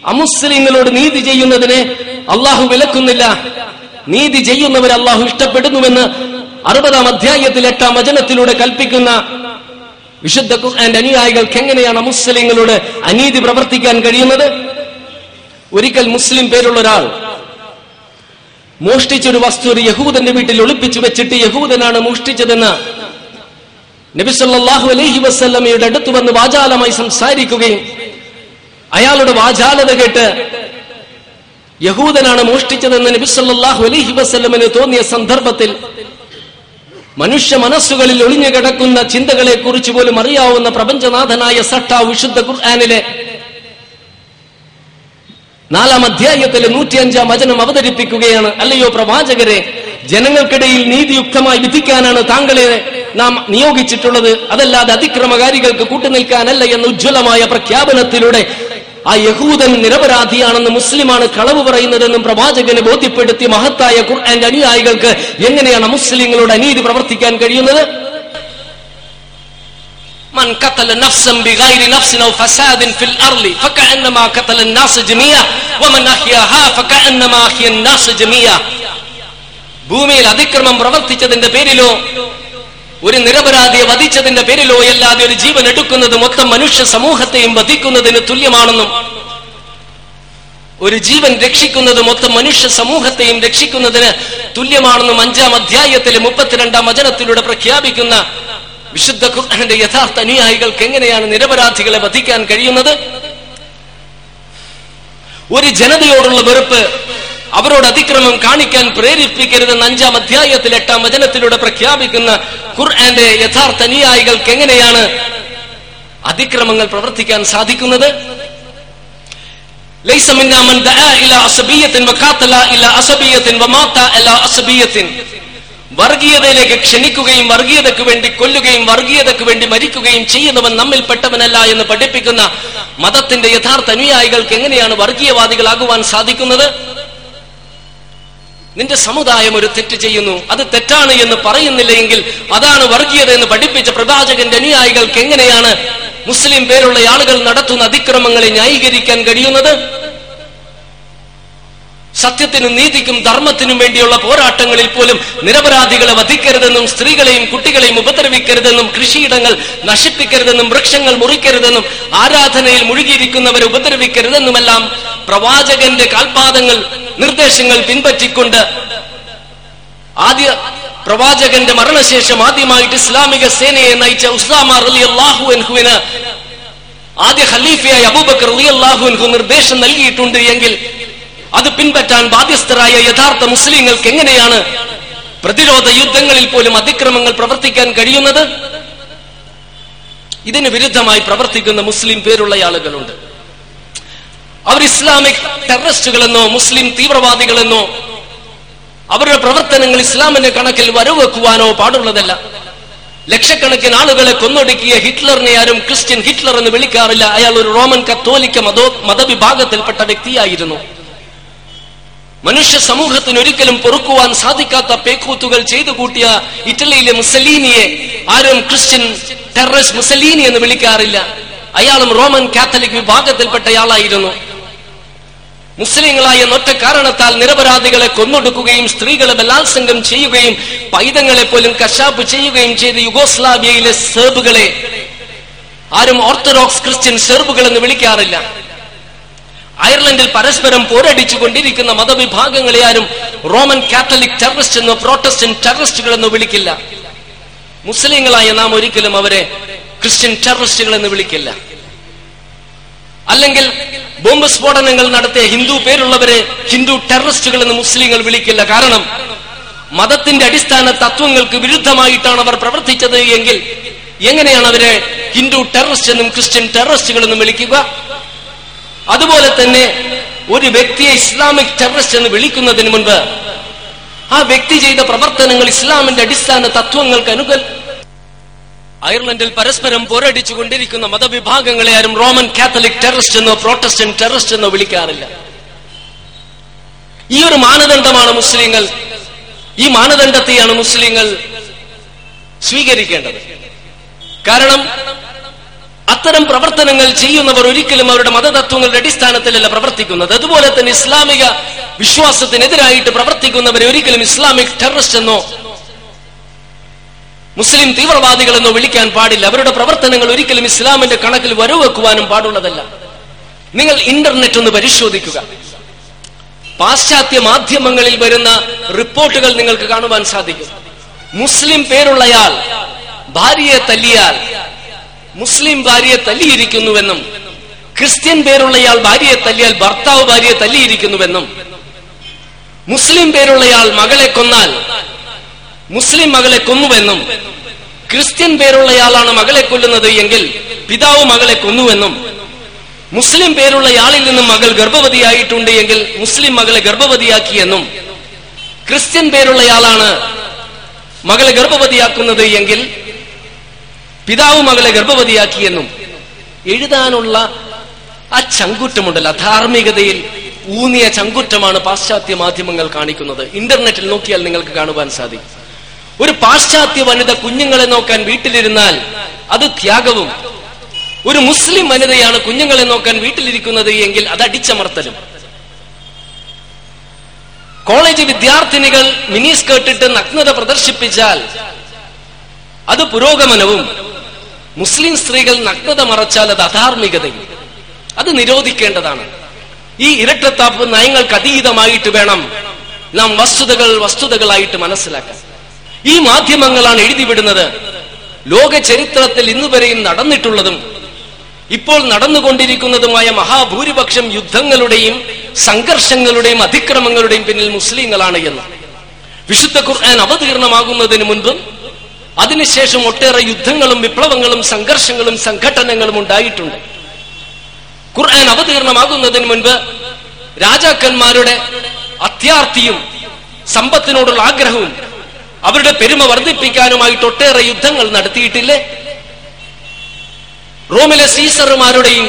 അമുസ്ലിങ്ങളോട് നീതി ചെയ്യുന്നതിനെ അള്ളാഹു വിലക്കുന്നില്ല. നീതി ചെയ്യുന്നവരെ അള്ളാഹു ഇഷ്ടപ്പെടുന്നുവെന്ന് അറുപതാം അധ്യായത്തിൽ എട്ടാം വചനത്തിലൂടെ കൽപ്പിക്കുന്ന വിശുദ്ധ ഖുർആന്റെ അനുയായികൾക്ക് എങ്ങനെയാണ് മുസ്ലിങ്ങളോട് അനീതി പ്രവർത്തിക്കാൻ കഴിയുന്നത്? ഒരിക്കൽ മുസ്ലിം പേരുള്ള ഒരാൾ മോഷ്ടിച്ചൊരു വസ്തു ഒരു യഹൂദന്റെ വീട്ടിൽ ഒളിപ്പിച്ചു വെച്ചിട്ട് യഹൂദനാണ് മോഷ്ടിച്ചതെന്ന് നബിസല്ലാഹു അലൈഹി വസ്ല്ലമയുടെ അടുത്ത് വന്ന് വാചാലമായി സംസാരിക്കുകയും അയാളുടെ വാചാലത കേട്ട് യഹൂദനാണ് മോഷ്ടിച്ചതെന്ന് നബിസല്ലാഹു അലൈഹി വസ്ല്ലമിന് തോന്നിയ സന്ദർഭത്തിൽ മനുഷ്യ മനസ്സുകളിൽ ഒളിഞ്ഞു കിടക്കുന്ന ചിന്തകളെ കുറിച്ച് പോലും അറിയാവുന്ന പ്രപഞ്ചനാഥനായ സട്ട വിശുദ്ധ ഖുർആാനിലെ നാലാം അധ്യായത്തിലെ നൂറ്റിയഞ്ചാം വചനം അവതരിപ്പിക്കുകയാണ്. അല്ലയോ പ്രവാചകരെ ജനങ്ങൾക്കിടയിൽ നീതിയുക്തമായി വിധിക്കാനാണ് താങ്കളെ നാം നിയോഗിച്ചിട്ടുള്ളത്. അതല്ലാതെ അതിക്രമകാരികൾക്ക് കൂട്ടുനിൽക്കാനല്ല എന്ന ഉജ്ജ്വലമായ പ്രഖ്യാപനത്തിലൂടെ ആ യഹൂദൻ നിരപരാധിയാണെന്ന് മുസ്ലിമാണ് കളവ് പറയുന്നതെന്നും പ്രവാചകനെ ബോധ്യപ്പെടുത്തി മഹത്തായ ഖുർആന്റെ അനുയായികൾക്ക് എങ്ങനെയാണ് മുസ്ലിങ്ങളോട് അനീതി പ്രവർത്തിക്കാൻ കഴിയുന്നത് من قتل نفسا بغير نفس او فساد في الارض فكانما قتل الناس جميعا ومن احياها فكانما احيا الناس جميعا ഭൂമിയിൽ അതിക്രമം പ്രവർത്തിച്ചതിന്റെ പേരിലോ ഒരു നിരപരാധിയെ വധിച്ചതിന്റെ പേരിലോ അല്ലാതെ ഒരു ജീവൻ എടുക്കുന്നത് മൊത്തം മനുഷ്യ സമൂഹത്തെയും വധിക്കുന്നതിന് തുല്യമാണെന്നും ഒരു ജീവൻ രക്ഷിക്കുന്നത് മൊത്തം മനുഷ്യ സമൂഹത്തെയും രക്ഷിക്കുന്നതിന് തുല്യമാണെന്നും അഞ്ചാം അധ്യായത്തിലെ മുപ്പത്തിരണ്ടാം വചനത്തിലൂടെ പ്രഖ്യാപിക്കുന്ന വിശുദ്ധ ഖുർആന്റെ യഥാർത്ഥ അനുയായികൾക്ക് എങ്ങനെയാണ് നിരപരാധികളെ വധിക്കാൻ കഴിയുന്നത്? ഒരു ജനതയോടുള്ള വെറുപ്പ് അവരോട് അതിക്രമം കാണിക്കാൻ പ്രേരിപ്പിക്കരുതെന്ന് അഞ്ചാം അധ്യായത്തിൽ എട്ടാം വചനത്തിലൂടെ പ്രഖ്യാപിക്കുന്ന ഖുർആന്റെ യഥാർത്ഥ അനുയായികൾക്ക് എങ്ങനെയാണ് അതിക്രമങ്ങൾ പ്രവർത്തിക്കാൻ സാധിക്കുന്നത് ليس منا من دعا الى عصبيه وقاتل الى عصبيه ومات الى عصبيه വർഗീയതയിലേക്ക് ക്ഷണിക്കുകയും വർഗീയതയ്ക്ക് വേണ്ടി കൊല്ലുകയും വർഗീയതയ്ക്ക് വേണ്ടി മരിക്കുകയും ചെയ്യുന്നവൻ നമ്മിൽ പെട്ടവനല്ല എന്ന് പഠിപ്പിക്കുന്ന മതത്തിന്റെ യഥാർത്ഥ അനുയായികൾക്ക് എങ്ങനെയാണ് വർഗീയവാദികളാകുവാൻ സാധിക്കുന്നത് നിന്റെ സമുദായം ഒരു തെറ്റ് ചെയ്യുന്നു. അത് തെറ്റാണ് എന്ന് പറയുന്നില്ലെങ്കിൽ അതാണ് വർഗീയത എന്ന് പഠിപ്പിച്ച പ്രവാചകന്റെ അനുയായികൾക്ക് എങ്ങനെയാണ് മുസ്ലിം പേരുള്ള ആളുകൾ നടത്തുന്ന അതിക്രമങ്ങളെ ന്യായീകരിക്കാൻ കഴിയുന്നത്? സത്യത്തിനും നീതിക്കും ധർമ്മത്തിനും വേണ്ടിയുള്ള പോരാട്ടങ്ങളിൽ പോലും നിരപരാധികളെ വധിക്കരുതെന്നും സ്ത്രീകളെയും കുട്ടികളെയും ഉപദ്രവിക്കരുതെന്നും കൃഷിയിടങ്ങൾ നശിപ്പിക്കരുതെന്നും വൃക്ഷങ്ങൾ മുറിക്കരുതെന്നും ആരാധനയിൽ മുഴുകിയിരിക്കുന്നവരെ ഉപദ്രവിക്കരുതെന്നുമെല്ലാം പ്രവാചകന്റെ കാൽപാദങ്ങൾ നിർദ്ദേശങ്ങൾ പിൻപറ്റിക്കൊണ്ട് ആദ്യ പ്രവാചകന്റെ മരണശേഷം ആദ്യമായിട്ട് ഇസ്ലാമിക സേനയെ നയിച്ച ഉസാമ റലി അള്ളാഹു അൻഹുവിന് ആദ്യ ഖലീഫയായ അബൂബക്കർ റലി അള്ളാഹു അൻഹു നിർദ്ദേശം നൽകിയിട്ടുണ്ട് എങ്കിൽ അത് പിൻപറ്റാൻ ബാധ്യസ്ഥരായ യഥാർത്ഥ മുസ്ലിങ്ങൾക്ക് എങ്ങനെയാണ് പ്രതിരോധ യുദ്ധങ്ങളിൽ പോലും അതിക്രമങ്ങൾ പ്രവർത്തിക്കാൻ കഴിയുന്നത്? ഇതിന് വിരുദ്ധമായി പ്രവർത്തിക്കുന്ന മുസ്ലിം പേരുള്ള ആളുകളുണ്ട്. അവർ ഇസ്ലാമിക് ടെററിസ്റ്റുകളെന്നോ മുസ്ലിം തീവ്രവാദികളെന്നോ അവരുടെ പ്രവർത്തനങ്ങൾ ഇസ്ലാമിന്റെ കണക്കിൽ വരവെക്കുവാനോ പാടുള്ളതല്ല. ലക്ഷക്കണക്കിന് ആളുകളെ കൊന്നൊടുക്കിയ ഹിറ്റ്ലറിനെ ആരും ക്രിസ്ത്യൻ ഹിറ്റ്ലർ എന്ന് വിളിക്കാറില്ല. അയാൾ ഒരു റോമൻ കത്തോലിക്ക മതോ മതവിഭാഗത്തിൽപ്പെട്ട വ്യക്തിയായിരുന്നു. മനുഷ്യ സമൂഹത്തിന് ഒരിക്കലും പൊറുക്കുവാൻ സാധിക്കാത്ത പേക്കൂത്തുകൾ ചെയ്തു കൂട്ടിയ ഇറ്റലിയിലെ മുസലീനിയെ ആരും ക്രിസ്ത്യൻ ടെററിസ്റ്റ് മുസലീനി എന്ന് വിളിക്കാറില്ല. അയാളും റോമൻ കാത്തലിക് വിഭാഗത്തിൽപ്പെട്ടയാളായിരുന്നു. മുസ്ലിങ്ങളായ ഒറ്റ കാരണത്താൽ നിരപരാധികളെ കൊന്നൊടുക്കുകയും സ്ത്രീകളെ ബലാത്സംഗം ചെയ്യുകയും പൈതങ്ങളെ പോലും കശാപ്പ് ചെയ്യുകയും ചെയ്ത യുഗോസ്ലാവിയയിലെ സെർബുകളെ ആരും ഓർത്തഡോക്സ് ക്രിസ്ത്യൻ സെർബുകൾ എന്ന് വിളിക്കാറില്ല. അയർലൻഡിൽ പരസ്പരം പോരടിച്ചു കൊണ്ടിരിക്കുന്ന മതവിഭാഗങ്ങളെ ആരും റോമൻ കാത്തലിക് ടെററിസ്റ്റ് എന്നോ പ്രോട്ടസ്റ്റന്റ് ടെററിസ്റ്റുകൾ എന്നോ വിളിക്കില്ല. മുസ്ലിങ്ങളായ നാം ഒരിക്കലും അവരെ ക്രിസ്ത്യൻ ടെററിസ്റ്റുകൾ എന്ന് വിളിക്കില്ല. അല്ലെങ്കിൽ ബോംബ് സ്ഫോടനങ്ങൾ നടത്തിയ ഹിന്ദു പേരുള്ളവരെ ഹിന്ദു ടെററിസ്റ്റുകൾ എന്ന് മുസ്ലിങ്ങൾ വിളിക്കില്ല. കാരണം മതത്തിന്റെ അടിസ്ഥാന തത്വങ്ങൾക്ക് വിരുദ്ധമായിട്ടാണ് അവർ പ്രവർത്തിച്ചത് എങ്കിൽ എങ്ങനെയാണ് അവരെ ഹിന്ദു ടെററിസ്റ്റ് എന്നും ക്രിസ്ത്യൻ ടെററിസ്റ്റുകൾ എന്നും വിളിക്കുക? അതുപോലെ തന്നെ ഒരു വ്യക്തിയെ ഇസ്ലാമിക് ടെററിസ്റ്റ് എന്ന് വിളിക്കുന്നതിന് മുൻപ് ആ വ്യക്തി ചെയ്ത പ്രവർത്തനങ്ങൾ ഇസ്ലാമിന്റെ അടിസ്ഥാന തത്വങ്ങൾക്ക് അനുകൽ അയർലൻഡിൽ പരസ്പരം പോരടിച്ചു കൊണ്ടിരിക്കുന്ന മതവിഭാഗങ്ങളെ ആരും റോമൻ കാത്തലിക് ടെററിസ്റ്റ് എന്നോ പ്രോട്ടസ്റ്റന്റ് ടെററിസ്റ്റ് എന്നോ വിളിക്കാറില്ല. ഈ ഒരു മാനദണ്ഡമാണ് മുസ്ലിങ്ങൾ. ഈ മാനദണ്ഡത്തെയാണ് മുസ്ലിങ്ങൾ സ്വീകരിക്കേണ്ടത്. കാരണം അത്തരം പ്രവർത്തനങ്ങൾ ചെയ്യുന്നവർ ഒരിക്കലും അവരുടെ മതതത്വങ്ങളുടെ അടിസ്ഥാനത്തിലല്ല പ്രവർത്തിക്കുന്നത്. അതുപോലെ തന്നെ ഇസ്ലാമിക വിശ്വാസത്തിനെതിരായിട്ട് പ്രവർത്തിക്കുന്നവരെ ഒരിക്കലും ഇസ്ലാമിക് ടെററിസ്റ്റ് എന്നോ മുസ്ലിം തീവ്രവാദികൾ എന്ന് വിളിക്കാൻ പാടില്ല. അവരുടെ പ്രവർത്തനങ്ങൾ ഒരിക്കലും ഇസ്ലാമിന്റെ കണക്കിൽ വരവെക്കുവാനും പാടുള്ളതല്ല. നിങ്ങൾ ഇന്റർനെറ്റ് ഒന്ന് പരിശോധിക്കുക. പാശ്ചാത്യ മാധ്യമങ്ങളിൽ വരുന്ന റിപ്പോർട്ടുകൾ നിങ്ങൾക്ക് കാണുവാൻ സാധിക്കും. മുസ്ലിം പേരുള്ളയാൾ ഭാര്യയെ തല്ലിയാൽ മുസ്ലിം ഭാര്യയെ തല്ലിയിരിക്കുന്നുവെന്നും ക്രിസ്ത്യൻ പേരുള്ളയാൾ ഭാര്യയെ തല്ലിയാൽ ഭർത്താവ് ഭാര്യയെ തല്ലിയിരിക്കുന്നുവെന്നും മുസ്ലിം പേരുള്ളയാൾ മകളെ കൊന്നാൽ മുസ്ലിം മകളെ കൊന്നുവെന്നും ക്രിസ്ത്യൻ പേരുള്ളയാളാണ് മകളെ കൊല്ലുന്നത് എങ്കിൽ പിതാവ് മകളെ കൊന്നുവെന്നും മുസ്ലിം പേരുള്ളയാളിൽ നിന്നും മകൾ ഗർഭവതിയായിട്ടുണ്ട് എങ്കിൽ മുസ്ലിം മകളെ ഗർഭവതിയാക്കിയെന്നും ക്രിസ്ത്യൻ പേരുള്ളയാളാണ് മകളെ ഗർഭവതിയാക്കുന്നത് എങ്കിൽ പിതാവ് മകളെ ഗർഭവതിയാക്കിയെന്നും എഴുതാനുള്ള ആ ചങ്കുറ്റമുണ്ടല്ലോ ധാർമ്മികതയിൽ ഊന്നിയ ചങ്കുറ്റമാണ് പാശ്ചാത്യ മാധ്യമങ്ങൾ കാണിക്കുന്നത്. ഇന്റർനെറ്റിൽ നോക്കിയാൽ നിങ്ങൾക്ക് കാണുവാൻ സാധിക്കും. ഒരു പാശ്ചാത്യ വനിത കുഞ്ഞുങ്ങളെ നോക്കാൻ വീട്ടിലിരുന്നാൽ അത് ത്യാഗവും. ഒരു മുസ്ലിം വനിതയാണ് കുഞ്ഞുങ്ങളെ നോക്കാൻ വീട്ടിലിരിക്കുന്നത് എങ്കിൽ അത് അടിച്ചമർത്തലും. കോളേജ് വിദ്യാർത്ഥിനികൾ മിനി സ്കേർട്ടിട്ട് നഗ്നത പ്രദർശിപ്പിച്ചാൽ അത് പുരോഗമനവും. മുസ്ലിം സ്ത്രീകൾ നഗ്നത മറച്ചാൽ അത് അധാർമികതയും. അത് നിരോധിക്കേണ്ടതാണ്. ഈ ഇരട്ടത്താപ്പ് നയങ്ങൾക്ക് അതീതമായിട്ട് വേണം. നാം വസ്തുതകൾ വസ്തുതകളായിട്ട് മനസ്സിലാക്കാൻ. ഈ മാധ്യമങ്ങളാണ് എഴുതിവിടുന്നത്. ലോക ചരിത്രത്തിൽ ഇന്നുവരെയും നടന്നിട്ടുള്ളതും ഇപ്പോൾ നടന്നുകൊണ്ടിരിക്കുന്നതുമായ മഹാഭൂരിപക്ഷം യുദ്ധങ്ങളുടെയും സംഘർഷങ്ങളുടെയും അതിക്രമങ്ങളുടെയും പിന്നിൽ മുസ്ലിങ്ങളാണ് എന്ന്. വിശുദ്ധ ഖുർആൻ അവതീർണമാകുന്നതിന് മുൻപും അതിനുശേഷം ഒട്ടേറെ യുദ്ധങ്ങളും വിപ്ലവങ്ങളും സംഘർഷങ്ങളും സംഘടനകളും ഉണ്ടായിട്ടുണ്ട്. ഖുർആൻ അവതീർണമാകുന്നതിന് മുൻപ് രാജാക്കന്മാരുടെ അത്യാർത്തിയും സമ്പത്തിനോടുള്ള ആഗ്രഹവും അവരുടെ പെരുമ വർദ്ധിപ്പിക്കാനുമായിട്ട് ഒട്ടേറെ യുദ്ധങ്ങൾ നടത്തിയിട്ടില്ലേ? റോമിലെ സീസറുമാരുടെയും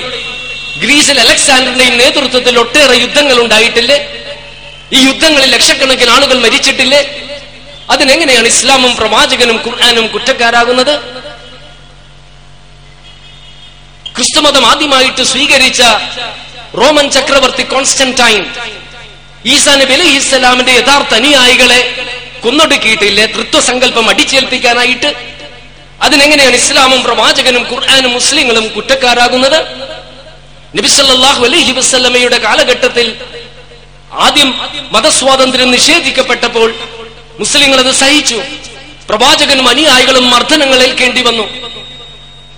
ഗ്രീസിൽ അലക്സാണ്ടറിന്റെയും നേതൃത്വത്തിൽ ഒട്ടേറെ യുദ്ധങ്ങൾ ഉണ്ടായിട്ടില്ലേ? ഈ യുദ്ധങ്ങളിൽ ലക്ഷക്കണക്കിന് ആളുകൾ മരിച്ചിട്ടില്ലേ? അതിനെങ്ങനെയാണ് ഇസ്ലാമും പ്രവാചകനും ഖുർആാനും കുറ്റക്കാരാകുന്നത്? ക്രിസ്തുമതം ആദ്യമായിട്ട് സ്വീകരിച്ച റോമൻ ചക്രവർത്തി കോൺസ്റ്റന്റൈൻ ഈസാ നബി അലൈഹി ഇസ്ലാമിന്റെ യഥാർത്ഥ അനുയായികളെ കൊന്നൊടുക്കിയിട്ടില്ലേ? തൃത്വസങ്കല്പം അടിച്ചേൽപ്പിക്കാനായിട്ട്. അതിനെങ്ങനെയാണ് ഇസ്ലാമും പ്രവാചകനും ഖുർആാനും മുസ്ലിങ്ങളും കുറ്റക്കാരാകുന്നത്? നബിസല്ലാഹു അലഹി വസ്ലമയുടെ കാലഘട്ടത്തിൽ ആദ്യം മതസ്വാതന്ത്ര്യം നിഷേധിക്കപ്പെട്ടപ്പോൾ മുസ്ലിങ്ങൾ അത് സഹിച്ചു. പ്രവാചകനും അനുയായികളും മർദ്ദനങ്ങൾ ഏൽക്കേണ്ടി വന്നു.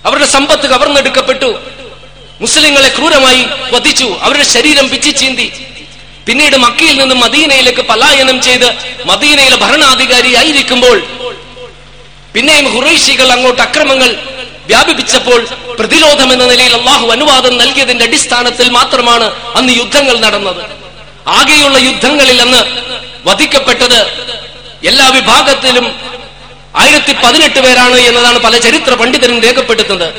അവരുടെ സമ്പത്ത് കവർന്നെടുക്കപ്പെട്ടു. മുസ്ലിങ്ങളെ ക്രൂരമായി വധിച്ചു. അവരുടെ ശരീരം പിച്ചി ചീന്തി പിന്നീട് മക്കയിൽ നിന്ന് മദീനയിലേക്ക് പലായനം ചെയ്ത് മദീനയിലെ ഭരണാധികാരി ആയിരിക്കുമ്പോൾ പിന്നെയും ഹുറൈഷികൾ അങ്ങോട്ട് അക്രമങ്ങൾ വ്യാപിപ്പിച്ചപ്പോൾ പ്രതിരോധം എന്ന നിലയിൽ അള്ളാഹു അനുവാദം നൽകിയതിന്റെ അടിസ്ഥാനത്തിൽ മാത്രമാണ് അന്ന് യുദ്ധങ്ങൾ നടന്നത്. ആകെയുള്ള യുദ്ധങ്ങളിൽ അന്ന് വധിക്കപ്പെട്ടത് എല്ലാ വിഭാഗത്തിലും ആയിരത്തി പതിനെട്ട് പേരാണ് എന്നതാണ് പല ചരിത്ര പണ്ഡിതരും രേഖപ്പെടുത്തുന്നത്.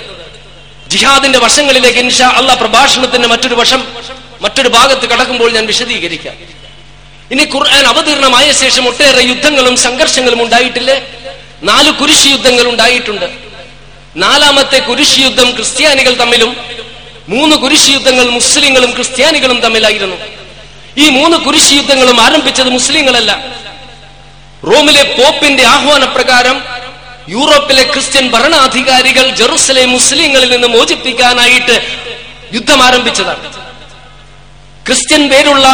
ജിഹാദിന്റെ വശങ്ങളിലേക്ക് ഇൻഷാ അള്ള പ്രഭാഷണത്തിന്റെ മറ്റൊരു വശം മറ്റൊരു ഭാഗത്ത് കടക്കുമ്പോൾ ഞാൻ വിശദീകരിക്കാം. ഇനി ഖുർആൻ അവതീർണമായ ശേഷം ഒട്ടേറെ യുദ്ധങ്ങളും സംഘർഷങ്ങളും ഉണ്ടായിട്ടില്ലേ? നാല് കുരിശ് യുദ്ധങ്ങൾ ഉണ്ടായിട്ടുണ്ട്. നാലാമത്തെ കുരിശ് യുദ്ധം ക്രിസ്ത്യാനികൾ തമ്മിലും മൂന്ന് കുരിശ് യുദ്ധങ്ങൾ മുസ്ലിങ്ങളും ക്രിസ്ത്യാനികളും തമ്മിലായിരുന്നു. ഈ മൂന്ന് കുരിശ് യുദ്ധങ്ങളും ആരംഭിച്ചത് മുസ്ലിങ്ങളല്ല. റോമിലെ പോപ്പിന്റെ ആഹ്വാനപ്രകാരം യൂറോപ്പിലെ ക്രിസ്ത്യൻ ഭരണാധികാരികൾ ജെറുസലേം മുസ്ലിങ്ങളിൽ നിന്ന് മോചിപ്പിക്കാനായിട്ട് യുദ്ധം ആരംഭിച്ചതാണ്. ക്രിസ്ത്യൻ പേരുള്ള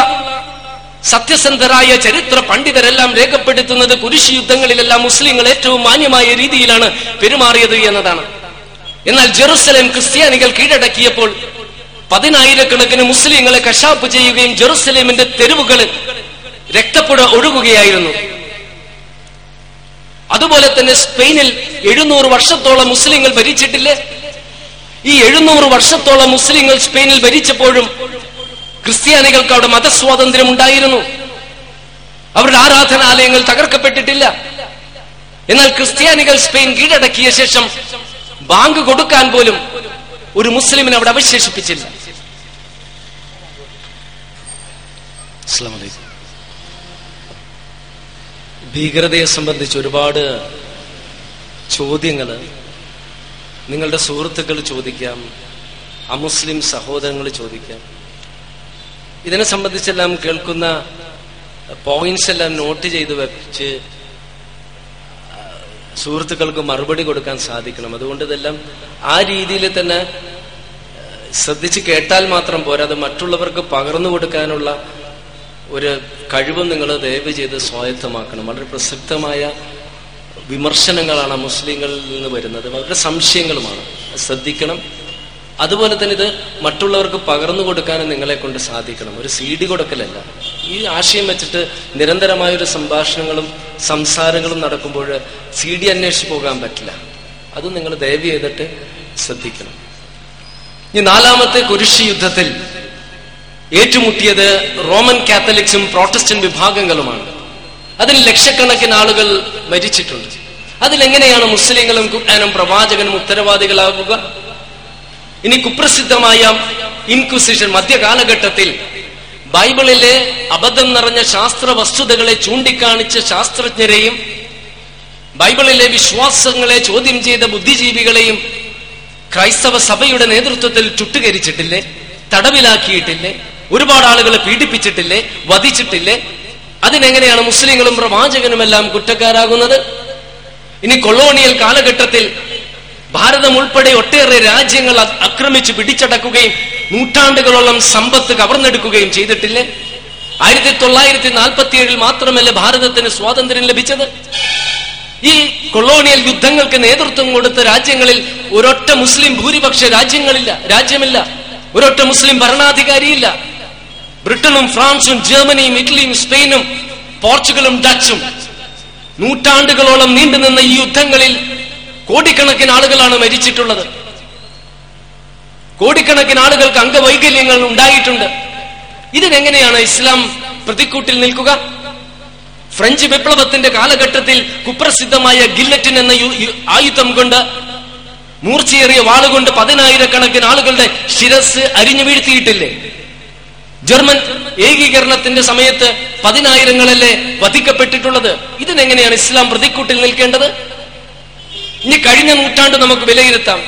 സത്യസന്ധരായ ചരിത്ര പണ്ഡിതരെല്ലാം രേഖപ്പെടുത്തുന്നത് കുരിശ് യുദ്ധങ്ങളിലെല്ലാം മുസ്ലിങ്ങൾ ഏറ്റവും മാന്യമായ രീതിയിലാണ് പെരുമാറിയത് എന്നതാണ്. എന്നാൽ ജെറുസലേം ക്രിസ്ത്യാനികൾ കീഴടക്കിയപ്പോൾ പതിനായിരക്കണക്കിന് മുസ്ലിങ്ങളെ കശാപ്പ് ചെയ്യുകയും ജെറുസലേമിന്റെ തെരുവുകളിൽ രക്തപ്പുഴ ഒഴുകുകയായിരുന്നു. അതുപോലെ തന്നെ സ്പെയിനിൽ എഴുന്നൂറ് വർഷത്തോളം മുസ്ലിങ്ങൾ ഭരിച്ചിട്ടില്ലേ? ഈ എഴുന്നൂറ് വർഷത്തോളം മുസ്ലിങ്ങൾ സ്പെയിനിൽ ഭരിച്ചപ്പോഴും ക്രിസ്ത്യാനികൾക്ക് അവിടെ മതസ്വാതന്ത്ര്യം ഉണ്ടായിരുന്നു. അവരുടെ ആരാധനാലയങ്ങൾ തകർക്കപ്പെട്ടിട്ടില്ല. എന്നാൽ ക്രിസ്ത്യാനികൾ സ്പെയിൻ കീഴടക്കിയ ശേഷം ബാങ്ക് കൊടുക്കാൻ പോലും ഒരു മുസ്ലിമിനെ അവിടെ അവശേഷിപ്പിച്ചില്ല. ഭീകരതയെ സംബന്ധിച്ച് ഒരുപാട് ചോദ്യങ്ങൾ നിങ്ങളുടെ സുഹൃത്തുക്കൾ ചോദിക്കാം അമുസ്ലിം സഹോദരങ്ങൾ ചോദിക്കാം. ഇതിനെ സംബന്ധിച്ചെല്ലാം കേൾക്കുന്ന പോയിന്റ്സ് എല്ലാം നോട്ട് ചെയ്ത് വെച്ച് സുഹൃത്തുക്കൾക്ക് മറുപടി കൊടുക്കാൻ സാധിക്കണം. അതുകൊണ്ട് ഇതെല്ലാം ആ രീതിയിൽ തന്നെ ശ്രദ്ധിച്ച് കേട്ടാൽ മാത്രം പോരാ. അത് മറ്റുള്ളവർക്ക് പകർന്നു കൊടുക്കാനുള്ള ഒരു കഴിവ് നിങ്ങൾ ദയവ് ചെയ്ത് സ്വായത്തമാക്കണം. വളരെ പ്രസക്തമായ വിമർശനങ്ങളാണ് മുസ്ലിങ്ങളിൽ നിന്ന് വരുന്നത്. വളരെ സംശയങ്ങളുമാണ്. ശ്രദ്ധിക്കണം. അതുപോലെ തന്നെ ഇത് മറ്റുള്ളവർക്ക് പകർന്നു കൊടുക്കാനും നിങ്ങളെ കൊണ്ട് സാധിക്കണം. ഒരു സി ഡി കൊടുക്കലല്ല. ഈ ആശയം വെച്ചിട്ട് നിരന്തരമായ ഒരു സംഭാഷണങ്ങളും സംസാരങ്ങളും നടക്കുമ്പോൾ സി ഡി അന്വേഷിച്ച് പോകാൻ പറ്റില്ല. അത് നിങ്ങൾ ദയവ് ചെയ്തിട്ട് ശ്രദ്ധിക്കണം. ഇനി നാലാമത്തെ കുരിശി യുദ്ധത്തിൽ ഏറ്റുമുട്ടിയത് റോമൻ കാത്തലിക്സും പ്രോട്ടസ്റ്റന്റ് വിഭാഗങ്ങളുമാണ്. അതിൽ ലക്ഷക്കണക്കിന് ആളുകൾ മരിച്ചിട്ടുണ്ട്. അതിലെങ്ങനെയാണ് മുസ്ലിങ്ങളും കുറ്റാനും പ്രവാചകനും ഉത്തരവാദികളാകുക ഇനി കുപ്രസിദ്ധമായ ഇൻക്വിസിഷൻ മധ്യകാലഘട്ടത്തിൽ ബൈബിളിലെ അബദ്ധം നിറഞ്ഞ ശാസ്ത്ര വസ്തുതകളെ ചൂണ്ടിക്കാണിച്ച ശാസ്ത്രജ്ഞരെയും ബൈബിളിലെ വിശ്വാസങ്ങളെ ചോദ്യം ചെയ്ത ബുദ്ധിജീവികളെയും ക്രൈസ്തവ സഭയുടെ നേതൃത്വത്തിൽ ചുട്ടുകരിച്ചിട്ടില്ലേ? തടവിലാക്കിയിട്ടില്ലേ? ഒരുപാട് ആളുകളെ പീഡിപ്പിച്ചിട്ടില്ലേ? വധിച്ചിട്ടില്ലേ? അതിനെങ്ങനെയാണ് മുസ്ലിങ്ങളും പ്രവാചകനുമെല്ലാം കുറ്റക്കാരാകുന്നത്? ഇനി കൊളോണിയൽ കാലഘട്ടത്തിൽ ഭാരതം ഉൾപ്പെടെ ഒട്ടേറെ രാജ്യങ്ങൾ ആക്രമിച്ചു പിടിച്ചടക്കുകയും നൂറ്റാണ്ടുകളോളം സമ്പത്ത് കവർന്നെടുക്കുകയും ചെയ്തിട്ടില്ലേ? ആയിരത്തി തൊള്ളായിരത്തി നാൽപ്പത്തിയേഴിൽ മാത്രമല്ല ഭാരതത്തിന് സ്വാതന്ത്ര്യം ലഭിച്ചത്? ഈ കൊളോണിയൽ യുദ്ധങ്ങൾക്ക് നേതൃത്വം കൊടുത്ത രാജ്യങ്ങളിൽ ഒരൊറ്റ മുസ്ലിം ഭൂരിപക്ഷ രാജ്യങ്ങളില്ല രാജ്യമില്ല. ഒരൊറ്റ മുസ്ലിം ഭരണാധികാരിയില്ല. ബ്രിട്ടനും ഫ്രാൻസും ജർമ്മനിയും ഇറ്റലിയും സ്പെയിനും പോർച്ചുഗലും ഡച്ചും നൂറ്റാണ്ടുകളോളം നീണ്ടുനിന്ന ഈ യുദ്ധങ്ങളിൽ കോടിക്കണക്കിന് ആളുകളാണ് മരിച്ചിട്ടുള്ളത്. കോടിക്കണക്കിന് ആളുകൾക്ക് അംഗവൈകല്യങ്ങൾ ഉണ്ടായിട്ടുണ്ട്. ഇതിനെങ്ങനെയാണ് ഇസ്ലാം പ്രതിക്കൂട്ടിൽ നിൽക്കുക? ഫ്രഞ്ച് വിപ്ലവത്തിന്റെ കാലഘട്ടത്തിൽ കുപ്രസിദ്ധമായ ഗില്ലറ്റിൻ എന്ന ആയുധം കൊണ്ട് മൂർച്ചയേറിയ വാളുകൊണ്ട് പതിനായിരക്കണക്കിന് ആളുകളുടെ ശിരസ് അരിഞ്ഞു വീഴ്ത്തിയിട്ടില്ലേ? ജർമ്മൻ ഏകീകരണത്തിന്റെ സമയത്ത് പതിനായിരങ്ങളല്ലേ വധിക്കപ്പെട്ടിട്ടുള്ളത്? ഇതിനെങ്ങനെയാണ് ഇസ്ലാം പ്രതിക്കൂട്ടിൽ നിൽക്കേണ്ടത്? ഇനി കഴിഞ്ഞ നൂറ്റാണ്ട് നമുക്ക് വിലയിരുത്താം.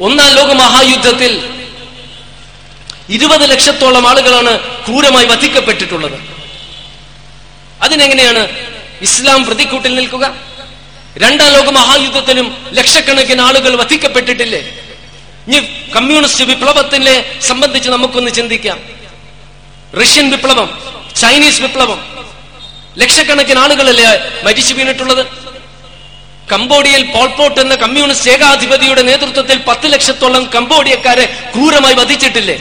ഒന്നാം ലോക മഹായുദ്ധത്തിൽ ഇരുപത് ലക്ഷത്തോളം ആളുകളാണ് ക്രൂരമായി വധിക്കപ്പെട്ടിട്ടുള്ളത്. അതിനെങ്ങനെയാണ് ഇസ്ലാം പ്രതിക്കൂട്ടിൽ നിൽക്കുക? രണ്ടാം ലോക മഹായുദ്ധത്തിലും ലക്ഷക്കണക്കിന് ആളുകൾ വധിക്കപ്പെട്ടിട്ടില്ലേ? ഇനി കമ്മ്യൂണിസ്റ്റ് വിപ്ലവത്തിനെ സംബന്ധിച്ച് നമുക്കൊന്ന് ചിന്തിക്കാം. റഷ്യൻ വിപ്ലവം ചൈനീസ് വിപ്ലവം ലക്ഷക്കണക്കിന് ആളുകളല്ലേ മരിച്ചു വീണിട്ടുള്ളത്? കംബോഡിയയിൽ പോൾപോട്ട് എന്ന കമ്മ്യൂണിസ്റ്റ് ഏകാധിപതിയുടെ നേതൃത്വത്തിൽ പത്ത് ലക്ഷത്തോളം കംബോഡിയക്കാരെ ക്രൂരമായി വധിച്ചിട്ടില്ലേ?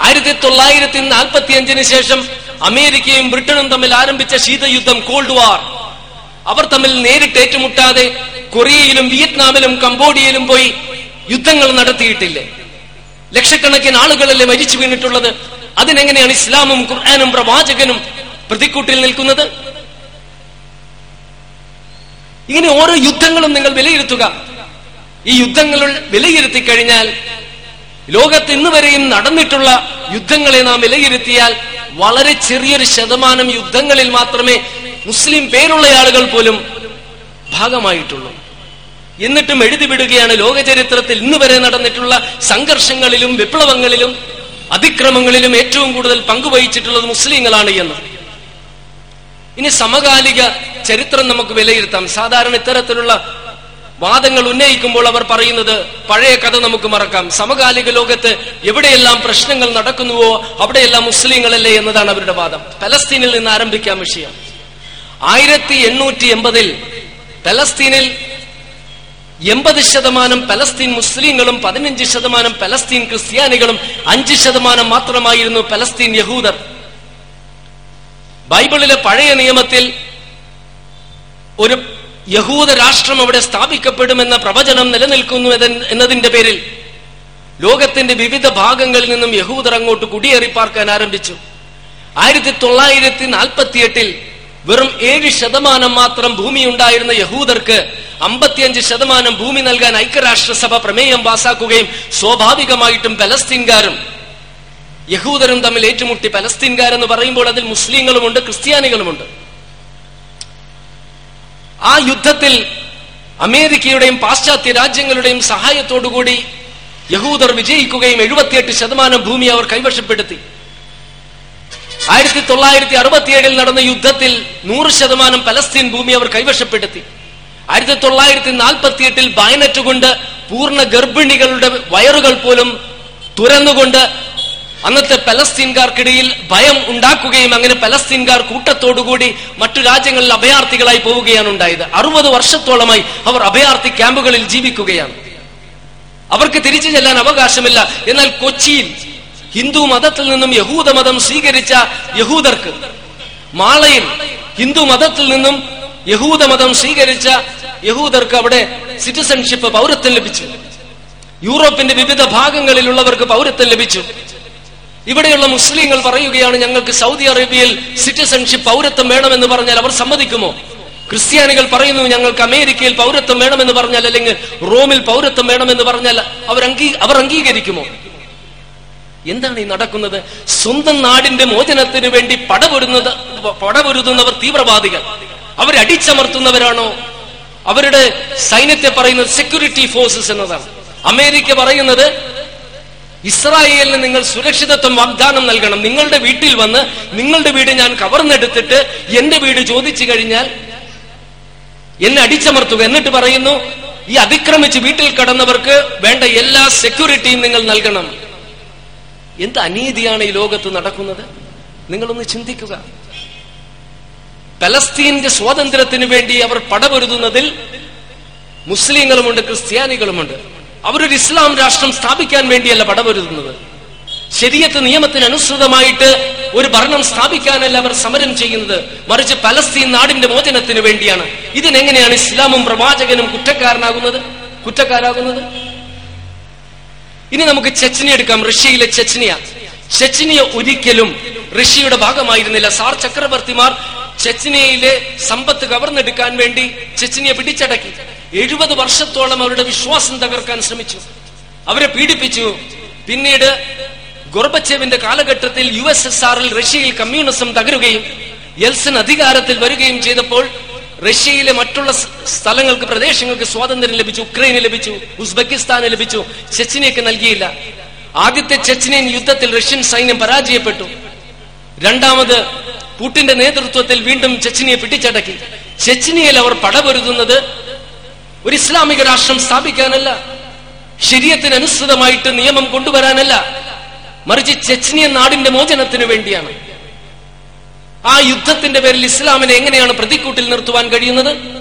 ആയിരത്തി തൊള്ളായിരത്തി നാൽപ്പത്തി അഞ്ചിന് ശേഷം അമേരിക്കയും ബ്രിട്ടനും തമ്മിൽ ആരംഭിച്ച ശീതയുദ്ധം കോൾഡ് വാർ. അവർ തമ്മിൽ നേരിട്ട് ഏറ്റുമുട്ടാതെ കൊറിയയിലും വിയറ്റ്നാമിലും കംബോഡിയയിലും പോയി യുദ്ധങ്ങൾ നടത്തിയിട്ടില്ലേ? ലക്ഷക്കണക്കിന് ആളുകളല്ലേ മരിച്ചു വീണിട്ടുള്ളത്? അതിനെങ്ങനെയാണ് ഇസ്ലാമും ഖുർആാനും പ്രവാചകനും പ്രതിക്കൂട്ടിൽ നിൽക്കുന്നത്? ഇങ്ങനെ ഓരോ യുദ്ധങ്ങളും നിങ്ങൾ വിലയിരുത്തുക. ഈ യുദ്ധങ്ങൾ വിലയിരുത്തി കഴിഞ്ഞാൽ ലോകത്ത് ഇന്ന് വരെയും നടന്നിട്ടുള്ള യുദ്ധങ്ങളെ നാം വിലയിരുത്തിയാൽ വളരെ ചെറിയൊരു ശതമാനം യുദ്ധങ്ങളിൽ മാത്രമേ മുസ്ലിം പേരുള്ള ആളുകൾ പോലും ഭാഗമായിട്ടുള്ളൂ. എന്നിട്ടും എഴുതിവിടുകയാണ് ലോക ചരിത്രത്തിൽ ഇന്ന് വരെ നടന്നിട്ടുള്ള സംഘർഷങ്ങളിലും വിപ്ലവങ്ങളിലും അതിക്രമങ്ങളിലും ഏറ്റവും കൂടുതൽ പങ്കുവഹിച്ചിട്ടുള്ളത് മുസ്ലിങ്ങളാണ് എന്ന്. ഇനി സമകാലിക ചരിത്രം നമുക്ക് വിലയിരുത്താം. സാധാരണ ഇത്തരത്തിലുള്ള വാദങ്ങൾ ഉന്നയിക്കുമ്പോൾ അവർ പറയുന്നത് പഴയ കഥ നമുക്ക് മറക്കാം. സമകാലിക ലോകത്ത് എവിടെയെല്ലാം പ്രശ്നങ്ങൾ നടക്കുന്നുവോ അവിടെയെല്ലാം മുസ്ലിങ്ങളല്ലേ എന്നതാണ് അവരുടെ വാദം. പലസ്തീനിൽ നിന്ന് ആരംഭിക്കാം വിഷയം. ആയിരത്തി എണ്ണൂറ്റി എൺപതിൽ പലസ്തീനിൽ എൺപത് ശതമാനം പലസ്തീൻ മുസ്ലിങ്ങളും പതിനഞ്ച് ശതമാനം പലസ്തീൻ ക്രിസ്ത്യാനികളും അഞ്ച് ശതമാനം മാത്രമായിരുന്നു പലസ്തീൻ യഹൂദർ. ബൈബിളിലെ പഴയ നിയമത്തിൽ ഒരു യഹൂദ രാഷ്ട്രം അവിടെ സ്ഥാപിക്കപ്പെടുമെന്ന പ്രവചനം നിലനിൽക്കുന്നു എന്നതിന്റെ പേരിൽ ലോകത്തിന്റെ വിവിധ ഭാഗങ്ങളിൽ നിന്നും യഹൂദർ അങ്ങോട്ട് കുടിയേറി പാർക്കാൻ ആരംഭിച്ചു. ആയിരത്തി തൊള്ളായിരത്തി നാൽപ്പത്തി എട്ടിൽ വെറും ഏഴ് ശതമാനം മാത്രം ഭൂമി ഉണ്ടായിരുന്ന യഹൂദർക്ക് അമ്പത്തിയഞ്ച് ശതമാനം ഭൂമി നൽകാൻ ഐക്യരാഷ്ട്രസഭ പ്രമേയം പാസാക്കുകയും സ്വാഭാവികമായിട്ടും പലസ്തീൻകാരും യഹൂദരും തമ്മിൽ ഏറ്റുമുട്ടി പലസ്തീൻകാരെന്ന് പറയുമ്പോൾ അതിൽ മുസ്ലിങ്ങളുമുണ്ട് ക്രിസ്ത്യാനികളുമുണ്ട്. ആ യുദ്ധത്തിൽ അമേരിക്കയുടെയും പാശ്ചാത്യ രാജ്യങ്ങളുടെയും സഹായത്തോടുകൂടി യഹൂദർ വിജയിക്കുകയും എഴുപത്തിയെട്ട് ശതമാനം ഭൂമി അവർ കൈവശപ്പെടുത്തി. ആയിരത്തി തൊള്ളായിരത്തി അറുപത്തിയേഴിൽ നടന്ന യുദ്ധത്തിൽ നൂറ് ശതമാനം പലസ്തീൻ ഭൂമി അവർ കൈവശപ്പെടുത്തി. ആയിരത്തി തൊള്ളായിരത്തി നാൽപ്പത്തി എട്ടിൽ ബയനറ്റ് കൊണ്ട് പൂർണ ഗർഭിണികളുടെ വയറുകൾ പോലും തുറന്നുകൊണ്ട് അന്നത്തെ പലസ്തീൻകാർക്കിടയിൽ ഭയം ഉണ്ടാക്കുകയും അങ്ങനെ പലസ്തീൻകാർ കൂട്ടത്തോടുകൂടി മറ്റു രാജ്യങ്ങളിൽ അഭയാർത്ഥികളായി പോവുകയാണ് ഉണ്ടായത്. അറുപത് വർഷത്തോളമായി അവർ അഭയാർത്ഥി ക്യാമ്പുകളിൽ ജീവിക്കുകയാണ്. അവർക്ക് തിരിച്ചു ചെല്ലാൻ അവകാശമില്ല. എന്നാൽ കൊച്ചിയിൽ ഹിന്ദു മതത്തിൽ നിന്നും യഹൂദ മതം സ്വീകരിച്ച യഹൂദർക്ക് മാളയിൽ ഹിന്ദു മതത്തിൽ നിന്നും യഹൂദ മതം സ്വീകരിച്ച യഹൂദർക്ക് അവിടെ സിറ്റിസൺഷിപ്പ് പൗരത്വം ലഭിച്ചു. യൂറോപ്പിന്റെ വിവിധ ഭാഗങ്ങളിലുള്ളവർക്ക് പൗരത്വം ലഭിച്ചു. ഇവിടെയുള്ള മുസ്ലിങ്ങൾ പറയുകയാണ് ഞങ്ങൾക്ക് സൗദി അറേബ്യയിൽ സിറ്റിസൺഷിപ്പ് പൗരത്വം വേണമെന്ന് പറഞ്ഞാൽ അവർ സമ്മതിക്കുമോ? ക്രിസ്ത്യാനികൾ പറയുന്നു ഞങ്ങൾക്ക് അമേരിക്കയിൽ പൗരത്വം വേണമെന്ന് പറഞ്ഞാൽ അല്ലെങ്കിൽ റോമിൽ പൗരത്വം വേണമെന്ന് പറഞ്ഞാൽ അവർ അവർ അംഗീകരിക്കുമോ? എന്താണ് ഈ നടക്കുന്നത്? സ്വന്തം നാടിന്റെ മോചനത്തിന് വേണ്ടി പടപൊരുന്നത് പടപൊരുതുന്നവർ തീവ്രവാദികൾ. അവരടിച്ചമർത്തുന്നവരാണോ അവരുടെ സൈന്യത്തെ പറയുന്നത് സെക്യൂരിറ്റി ഫോഴ്സസ് എന്നതാണ്. അമേരിക്ക പറയുന്നത് ഇസ്രായേലിന് നിങ്ങൾ സുരക്ഷിതത്വം വാഗ്ദാനം നൽകണം. നിങ്ങളുടെ വീട്ടിൽ വന്ന് നിങ്ങളുടെ വീട് ഞാൻ കവർന്നെടുത്തിട്ട് എന്റെ വീട് ചോദിച്ചു കഴിഞ്ഞാൽ എന്നെ അടിച്ചമർത്തുക. എന്നിട്ട് പറയുന്നു ഈ അതിക്രമിച്ച് വീട്ടിൽ കടന്നവർക്ക് വേണ്ട എല്ലാ സെക്യൂരിറ്റിയും നിങ്ങൾ നൽകണം. എന്ത് അനീതിയാണ് ഈ ലോകത്ത് നടക്കുന്നത്? നിങ്ങളൊന്ന് ചിന്തിക്കുക. പലസ്തീന്റെ സ്വാതന്ത്ര്യത്തിന് വേണ്ടി അവർ പടപൊരുതുന്നതിൽ മുസ്ലിങ്ങളുമുണ്ട് ക്രിസ്ത്യാനികളുമുണ്ട്. അവരൊരു ഇസ്ലാം രാഷ്ട്രം സ്ഥാപിക്കാൻ വേണ്ടിയല്ല പടപൊരുതുന്നത് ശരിയത്ത് നിയമത്തിന് അനുസൃതമായിട്ട് ഒരു ഭരണം സ്ഥാപിക്കാനല്ല അവർ സമരം ചെയ്യുന്നത്. മറിച്ച് പലസ്തീൻ നാടിന്റെ മോചനത്തിന് വേണ്ടിയാണ്. ഇതിനെങ്ങനെയാണ് ഇസ്ലാമും പ്രവാചകനും കുറ്റക്കാരനാകുന്നത്? കുറ്റക്കാരാകുന്നത്? ഇനി നമുക്ക് ചെച്ചനിയ എടുക്കാം. റഷ്യയിലെ ചെച്ചനിയ. ചെച്ചനിയ ഒരിക്കലും ഋഷിയുടെ ഭാഗമായിരുന്നില്ല. സാർ ചക്രവർത്തിമാർ ചെച്ചനിയയിലെ സമ്പത്ത് കവർന്നെടുക്കാൻ വേണ്ടി ചെച്ചിനെ പിടിച്ചടക്കി. എഴുപത് വർഷത്തോളം അവരുടെ വിശ്വാസം തകർക്കാൻ ശ്രമിച്ചു. അവരെ പീഡിപ്പിച്ചു. പിന്നീട് ഗോർബച്ചേവിന്റെ കാലഘട്ടത്തിൽ യു എസ് എസ് ആറിൽ റഷ്യയിൽ കമ്മ്യൂണിസം തകരുകയും യെൽസൺ അധികാരത്തിൽ വരികയും ചെയ്തപ്പോൾ റഷ്യയിലെ മറ്റുള്ള സ്ഥലങ്ങൾക്ക് പ്രദേശങ്ങൾക്ക് സ്വാതന്ത്ര്യം ലഭിച്ചു ഉക്രൈന് ലഭിച്ചു ഉസ്ബെക്കിസ്ഥാന് ലഭിച്ചു. ചെച്ചിനെയൊക്കെ നൽകിയില്ല. ആദ്യത്തെ ചെച്ചിനിയൻ യുദ്ധത്തിൽ റഷ്യൻ സൈന്യം പരാജയപ്പെട്ടു. രണ്ടാമത് പുട്ടിന്റെ നേതൃത്വത്തിൽ വീണ്ടും ചെച്ചിനിയെ പിടിച്ചടക്കി. ചെച്ചിനിയിൽ അവർ പടപൊരുതുന്നത് ഒരു ഇസ്ലാമിക രാഷ്ട്രം സ്ഥാപിക്കാനല്ല ശരീരത്തിനനുസൃതമായിട്ട് നിയമം കൊണ്ടുവരാനല്ല മറിച്ച് ചെച്ചിനിയ നാടിന്റെ മോചനത്തിന് വേണ്ടിയാണ്. ആ യുദ്ധത്തിന്റെ പേരിൽ ഇസ്ലാമിനെ എങ്ങനെയാണ് പ്രതിക്കൂട്ടിൽ നിർത്തുവാൻ കഴിയുന്നത്?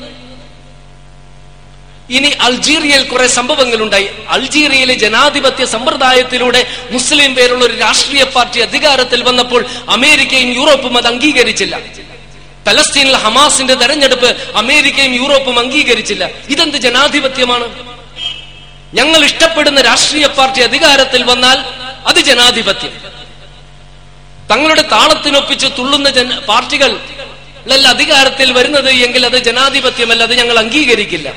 ഇനി അൾജീരിയയിൽ കുറെ സംഭവങ്ങൾ ഉണ്ടായി അൾജീരിയയിലെ ജനാധിപത്യ സമ്പ്രദായത്തിലൂടെ മുസ്ലിം പേരുള്ള ഒരു രാഷ്ട്രീയ പാർട്ടി അധികാരത്തിൽ വന്നപ്പോൾ അമേരിക്കയും യൂറോപ്പും അത് അംഗീകരിച്ചില്ല. പലസ്തീനിൽ ഹമാസിന്റെ തെരഞ്ഞെടുപ്പ് അമേരിക്കയും യൂറോപ്പും അംഗീകരിച്ചില്ല. ഇതെന്ത് ജനാധിപത്യമാണ്? ഞങ്ങൾ ഇഷ്ടപ്പെടുന്ന രാഷ്ട്രീയ പാർട്ടി അധികാരത്തിൽ വന്നാൽ അത് ജനാധിപത്യം. തങ്ങളുടെ താളത്തിനൊപ്പിച്ച് തുള്ളുന്ന ജന പാർട്ടികൾ അധികാരത്തിൽ വരുന്നത് എങ്കിൽ അത് ജനാധിപത്യമല്ല അത് ഞങ്ങൾ അംഗീകരിക്കില്ല.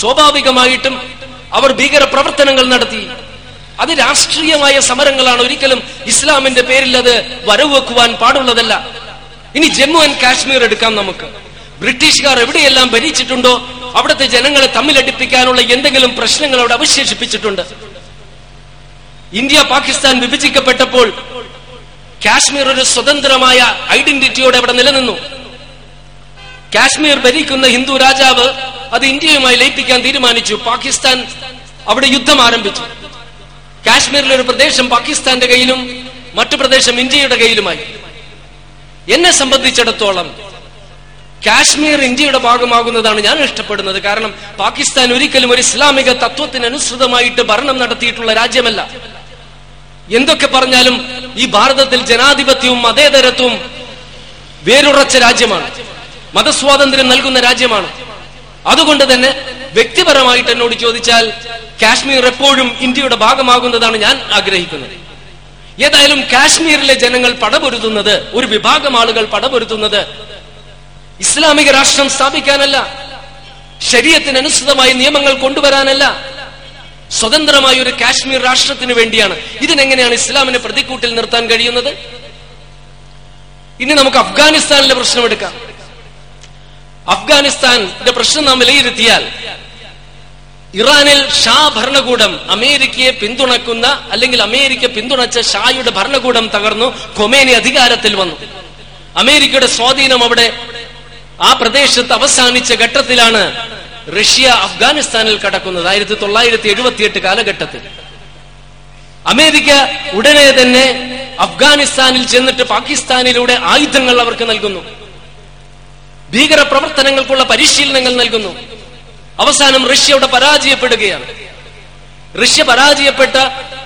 സ്വാഭാവികമായിട്ടും അവർ ഭീകര പ്രവർത്തനങ്ങൾ നടത്തി. അത് രാഷ്ട്രീയമായ സമരങ്ങളാണ് ഒരിക്കലും ഇസ്ലാമിന്റെ പേരിൽ അത് വരവെക്കുവാൻ പാടുള്ളതല്ല. ഇനി ജമ്മു ആൻഡ് കാശ്മീർ എടുക്കാം നമുക്ക്. ബ്രിട്ടീഷുകാർ എവിടെയെല്ലാം ഭരിച്ചിട്ടുണ്ടോ അവിടുത്തെ ജനങ്ങളെ തമ്മിലടിപ്പിക്കാനുള്ള എന്തെങ്കിലും പ്രശ്നങ്ങൾ അവിടെ അവശേഷിപ്പിച്ചിട്ടുണ്ട്. ഇന്ത്യ പാകിസ്ഥാൻ വിഭജിക്കപ്പെട്ടപ്പോൾ കാശ്മീർ ഒരു സ്വതന്ത്രമായ ഐഡന്റിറ്റിയോടെ അവിടെ നിലനിന്നു. കാശ്മീർ ഭരിക്കുന്ന ഹിന്ദു രാജാവ് അത് ഇന്ത്യയുമായി ലയിപ്പിക്കാൻ തീരുമാനിച്ചു. പാകിസ്ഥാൻ അവിടെ യുദ്ധം ആരംഭിച്ചു. കാശ്മീരിലെ ഒരു പ്രദേശം പാകിസ്ഥാന്റെ കയ്യിലും മറ്റു പ്രദേശം ഇന്ത്യയുടെ കയ്യിലുമായി. എന്നെ സംബന്ധിച്ചിടത്തോളം കാശ്മീർ ഇന്ത്യയുടെ ഭാഗമാകുന്നതാണ് ഞാൻ ഇഷ്ടപ്പെടുന്നത്. കാരണം പാകിസ്ഥാൻ ഒരിക്കലും ഒരു ഇസ്ലാമിക തത്വത്തിനനുസൃതമായിട്ട് ഭരണം നടത്തിയിട്ടുള്ള രാജ്യമല്ല. എന്തൊക്കെ പറഞ്ഞാലും ഈ ഭാരതത്തിൽ ജനാധിപത്യവും മതേതരത്വവും വേരുറച്ച രാജ്യമാണ്. മതസ്വാതന്ത്ര്യം നൽകുന്ന രാജ്യമാണ്. അതുകൊണ്ട് തന്നെ വ്യക്തിപരമായിട്ട് എന്നോട് ചോദിച്ചാൽ കാശ്മീർ എപ്പോഴും ഇന്ത്യയുടെ ഭാഗമാകുന്നതാണ് ഞാൻ ആഗ്രഹിക്കുന്നത്. ഏതായാലും കാശ്മീരിലെ ജനങ്ങൾ പടപൊരുതുന്നത് ഒരു വിഭാഗം ആളുകൾ പടപൊരുതുന്നത് ഇസ്ലാമിക രാഷ്ട്രം സ്ഥാപിക്കാനല്ല ശരീരത്തിനനുസൃതമായ നിയമങ്ങൾ കൊണ്ടുവരാനല്ല സ്വതന്ത്രമായ ഒരു കാശ്മീർ രാഷ്ട്രത്തിന് വേണ്ടിയാണ്. ഇതിനെങ്ങനെയാണ് ഇസ്ലാമിനെ പ്രതിക്കൂട്ടിൽ നിർത്താൻ കഴിയുന്നത്? ഇനി നമുക്ക് അഫ്ഗാനിസ്ഥാനിലെ പ്രശ്നം എടുക്കാം. അഫ്ഗാനിസ്ഥാന്റെ പ്രശ്നം നാം വിലയിരുത്തിയാൽ ഇറാനിൽ ഷാ ഭരണകൂടം അമേരിക്കയെ പിന്തുണക്കുന്ന അല്ലെങ്കിൽ അമേരിക്ക പിന്തുണച്ച ഷായുടെ ഭരണകൂടം തകർന്നു കൊമേനി അധികാരത്തിൽ വന്നു. അമേരിക്കയുടെ സ്വാധീനം അവിടെ ആ പ്രദേശത്ത് അവസാനിച്ച ഘട്ടത്തിലാണ് റഷ്യ അഫ്ഗാനിസ്ഥാനിൽ കടക്കുന്നത്. ആയിരത്തി തൊള്ളായിരത്തി എഴുപത്തിയെട്ട് കാലഘട്ടത്തിൽ. അമേരിക്ക ഉടനെ തന്നെ അഫ്ഗാനിസ്ഥാനിൽ ചെന്നിട്ട് പാകിസ്ഥാനിലൂടെ ആയുധങ്ങൾ അവർക്ക് നൽകുന്നു. ഭീകര പ്രവർത്തനങ്ങൾക്കുള്ള പരിശീലനങ്ങൾ നൽകുന്നു. അവസാനം റഷ്യയുടെ പരാജയപ്പെടുകയാണ്. റഷ്യ പരാജയപ്പെട്ട